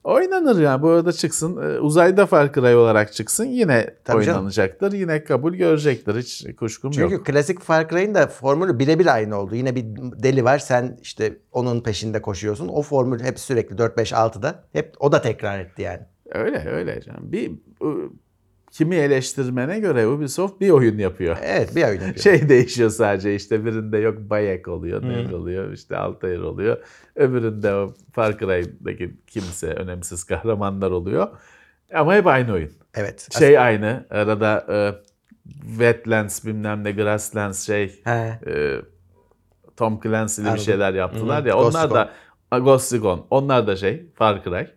Oynanır yani bu arada çıksın. Ee, Uzayda Far Cry olarak çıksın yine Tabii canım. oynanacaktır. Yine kabul görecektir. Hiç kuşkum Çünkü yok. klasik Far Cry'in de formülü birebir aynı oldu. Yine bir deli var sen işte onun peşinde koşuyorsun. O formül hep sürekli 4 5 6'da hep o da tekrar etti yani. Öyle öyle canım. Bir kimi eleştirmene göre Ubisoft bir oyun yapıyor. Evet bir oyun yapıyor. Şey değişiyor sadece işte birinde yok Bayek oluyor, Neville oluyor, işte Altair oluyor. Öbüründe o Far Cry'daki kimse önemsiz kahramanlar oluyor. Ama hep aynı oyun. Evet. Şey aynı. Arada e, Wetlands bilmem ne Grasslands şey He. e, Tom Clancy'li bir şeyler yaptılar Hı hı. ya. Ghost Onlar da A, Ghost Recon. Onlar da şey Far Cry.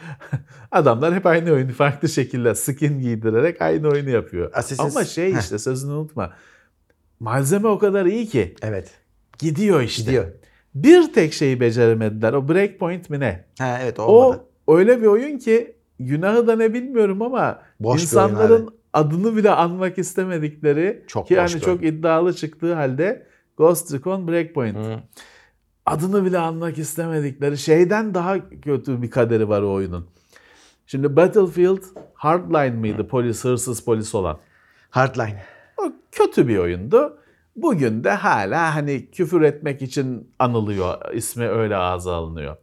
Adamlar hep aynı oyunu farklı şekilde skin giydirerek aynı oyunu yapıyor. Assassin's- Ama şey işte sözünü unutma. Malzeme o kadar iyi ki Evet. gidiyor işte. Gidiyor. Bir tek şeyi beceremediler. O Breakpoint mi ne? Ha evet olmadı. O öyle bir oyun ki günahı da ne bilmiyorum ama Boş insanların adını bile anmak istemedikleri Çok ki yani çok iddialı çıktığı halde Ghost Recon Breakpoint. Hı. Adını bile anmak istemedikleri şeyden daha kötü bir kaderi var o oyunun. Şimdi Battlefield Hardline mıydı polis hırsız polis olan? Hardline. O kötü bir oyundu. Bugün de hala hani küfür etmek için anılıyor. ismi öyle ağza alınıyor.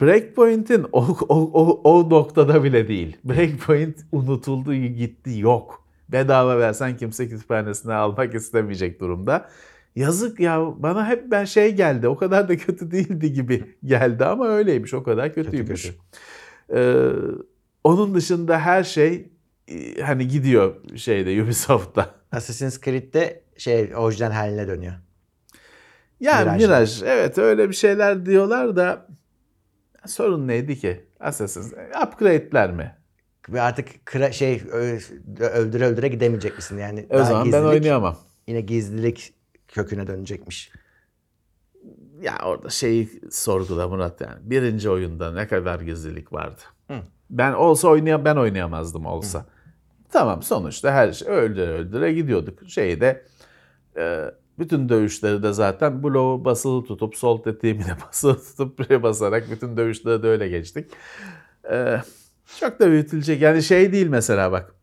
Breakpoint'in o, o, o, o noktada bile değil. Breakpoint unutuldu gitti yok. Bedava versen kimse kütüphanesine almak istemeyecek durumda. Yazık ya bana hep ben şey geldi o kadar da kötü değildi gibi geldi ama öyleymiş o kadar kötüymüş. kötü. Ee, onun dışında her şey e, hani gidiyor şeyde Ubisoft'ta. Assassin's Creed'de şey orijinal haline dönüyor. Yani. Mirage, evet öyle bir şeyler diyorlar da sorun neydi ki? Assassin's upgrade'ler mi? Ve artık kıra, şey öldüre öldüre gidemeyecek misin yani? O zaman ben gizlilik- oynayamam. Yine gizlilik köküne dönecekmiş. Ya orada şeyi sorgula Murat yani. Birinci oyunda ne kadar gizlilik vardı. Ben olsa oynayam ben oynayamazdım olsa. Tamam sonuçta her şey öldüre öldüre gidiyorduk. Şeyde e, bütün dövüşleri de zaten bloğu basılı tutup sol tetiğimi de basılı tutup buraya basarak bütün dövüşleri de öyle geçtik. E, çok da büyütülecek. Yani şey değil mesela bak.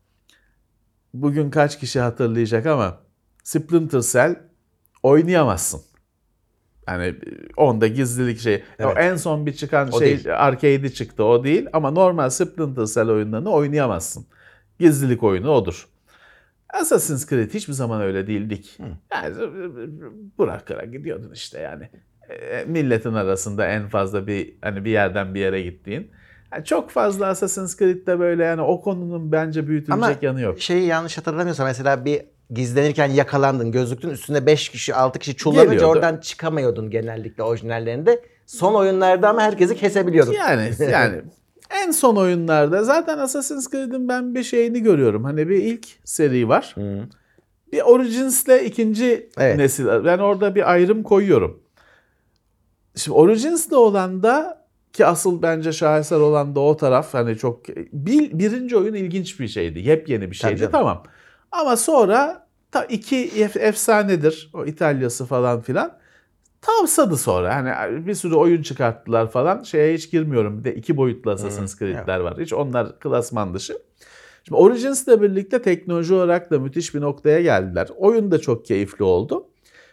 Bugün kaç kişi hatırlayacak ama Splinter Cell oynayamazsın. Hani onda gizlilik şey. Evet. O en son bir çıkan O şey değil. arcade'i çıktı o değil ama normal Splinter Cell oyunlarını oynayamazsın. Gizlilik oyunu odur. Assassin's Creed hiçbir zaman öyle değildik. Yani bırakarak gidiyordun işte yani. E, Milletin arasında en fazla bir hani bir yerden bir yere gittiğin. Yani çok fazla Assassin's Creed'de böyle yani o konunun bence büyütülecek Ama yanı yok. şeyi yanlış hatırlamıyorsam mesela bir gizlenirken yakalandın gözlüktün üstünde 5 kişi 6 kişi çullanınca Geliyordu. oradan çıkamıyordun genellikle orijinallerinde. Son oyunlarda ama herkesi kesebiliyordun. Yani yani en son oyunlarda zaten Assassin's Creed'in ben bir şeyini görüyorum. Hani bir ilk seri var. Bir Origins'le ikinci Evet. nesil. Ben orada bir ayrım koyuyorum. Şimdi Origins'le olan da ki asıl bence şaheser olan da o taraf hani çok bir, birinci oyun ilginç bir şeydi. Yepyeni bir Tabii şeydi canım. tamam. Ama sonra ta iki ef- efsanedir. O İtalyası falan filan. Tavsadı sonra. Hani bir sürü oyun çıkarttılar falan. Şeye hiç girmiyorum. Bir de iki boyutlu Assassin's Creed'ler var. Hiç onlar klasman dışı. Şimdi Origins'le birlikte teknoloji olarak da müthiş bir noktaya geldiler. Oyun da çok keyifli oldu.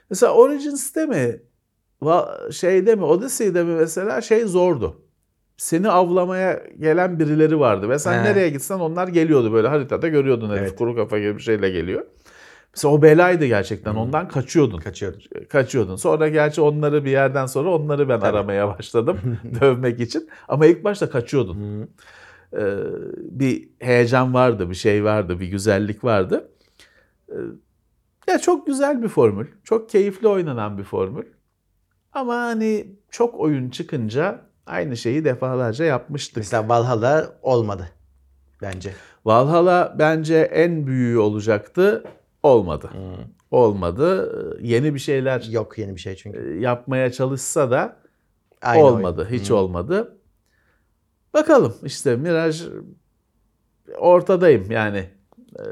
Mesela Origins'te mi şeyde mi Odyssey'de mi mesela şey zordu. Seni avlamaya gelen birileri vardı ve sen He. nereye gitsen onlar geliyordu böyle haritada görüyordun herif Evet. kuru kafa gibi bir şeyle geliyor. Mesela o belaydı gerçekten ondan kaçıyordun Kaçıyordun. kaçıyordun. Sonra gerçi onları bir yerden sonra onları ben aramaya başladım dövmek için. Ama ilk başta kaçıyordun. Ee, bir heyecan vardı, bir şey vardı, bir güzellik vardı. Ee, ya çok güzel bir formül. Çok keyifli oynanan bir formül. Ama hani çok oyun çıkınca aynı şeyi defalarca yapmıştık. Mesela Valhalla olmadı bence. Valhalla bence en büyüğü olacaktı. Olmadı. Olmadı. Ee, Yeni bir şeyler Yok yeni bir şey çünkü. e, yapmaya çalışsa da Aynı olmadı. oyun. Hiç olmadı. Bakalım işte Miraj ortadayım yani. Ee,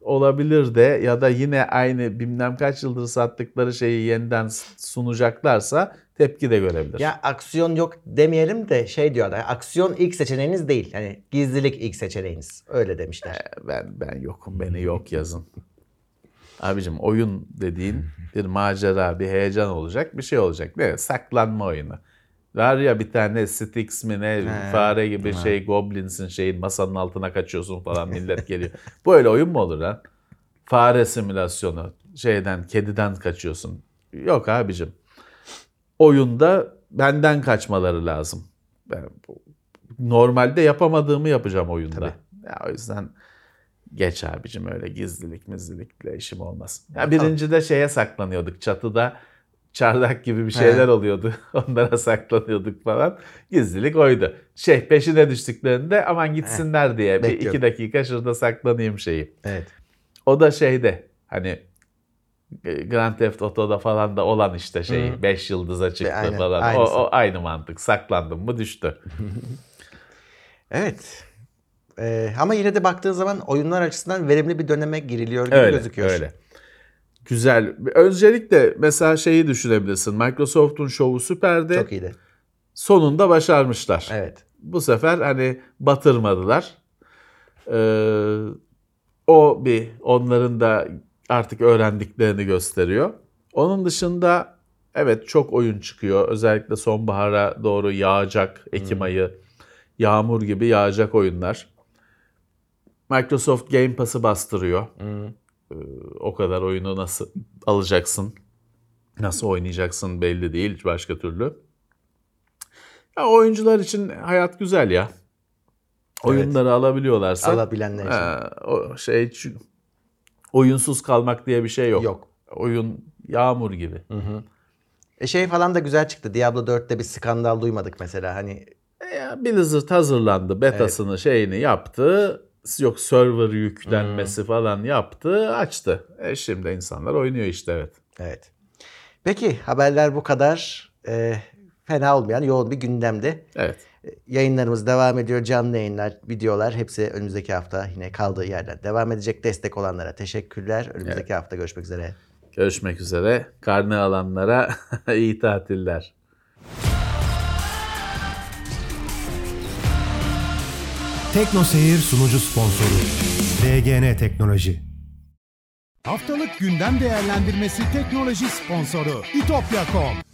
olabilir de ya da yine aynı bilmem kaç yıldır sattıkları şeyi yeniden sunacaklarsa tepki de görebilir. Ya aksiyon yok demeyelim de şey diyor da aksiyon ilk seçeneğiniz değil. Hani gizlilik ilk seçeneğiniz. Öyle demişler. Ben ben yokum. Beni yok yazın. Abicim oyun dediğin bir macera, bir heyecan olacak, bir şey olacak. Ne? Saklanma oyunu. Var ya bir tane Styx mi ne fare gibi şey Goblins'in şeyin masanın altına kaçıyorsun falan millet geliyor. Böyle oyun mu olur ha? Fare simülasyonu. Şeyden, kediden kaçıyorsun. Yok abicim. Oyunda benden kaçmaları lazım. Ben normalde yapamadığımı yapacağım oyunda. Ya o yüzden geç abicim öyle gizlilik mizlilikle işim olmaz. Ya birinci de şeye saklanıyorduk çatıda çardak gibi bir şeyler oluyordu. Onlara saklanıyorduk falan. Gizlilik oydu. Şey peşine düştüklerinde aman gitsinler diye bir Bekliyorum. iki dakika şurada saklanayım şeyi. Evet. O da şeyde hani Grand Theft Auto'da falan da olan işte şey 5 yıldıza çıktı aynen, falan. O, o aynı mantık. Saklandım mı düştü. Evet. Ee, ama yine de baktığın zaman oyunlar açısından verimli bir döneme giriliyor gibi öyle gözüküyor. öyle. güzel. Öncelikle mesela şeyi düşünebilirsin. Microsoft'un şovu süperdi. Çok iyiydi. Sonunda başarmışlar. Evet. Bu sefer hani batırmadılar. Ee, o bir onların da artık öğrendiklerini gösteriyor. Onun dışında evet çok oyun çıkıyor. Özellikle sonbahara doğru yağacak Ekim ayı. Yağmur gibi yağacak oyunlar. Microsoft Game Pass'ı bastırıyor. Ee, o kadar oyunu nasıl alacaksın? Nasıl oynayacaksın belli değil başka türlü. Ya oyuncular için hayat güzel ya. Oyunları alabiliyorlarsa. Alabilenler için. Ee, o şey oyunsuz kalmak diye bir şey yok. Yok. Oyun yağmur gibi. E şey falan da güzel çıktı. Diablo 4'te bir skandal duymadık mesela. Hani E Blizzard hazırlandı, betasını şeyini yaptı. Yok server yüklenmesi falan yaptı, açtı. E şimdi insanlar oynuyor işte evet. evet. Peki haberler bu kadar. E, fena olmayan yoğun bir gündemde. Evet. Yayınlarımız devam ediyor. Canlı yayınlar, videolar hepsi önümüzdeki hafta yine kaldığı yerden devam edecek. Destek olanlara teşekkürler. Önümüzdeki hafta görüşmek üzere. Görüşmek üzere. Karne alanlara iyi tatiller. Tekno Seyir sunucu sponsoru DGN Teknoloji. Haftalık gündem değerlendirmesi teknoloji sponsoru itopya.com.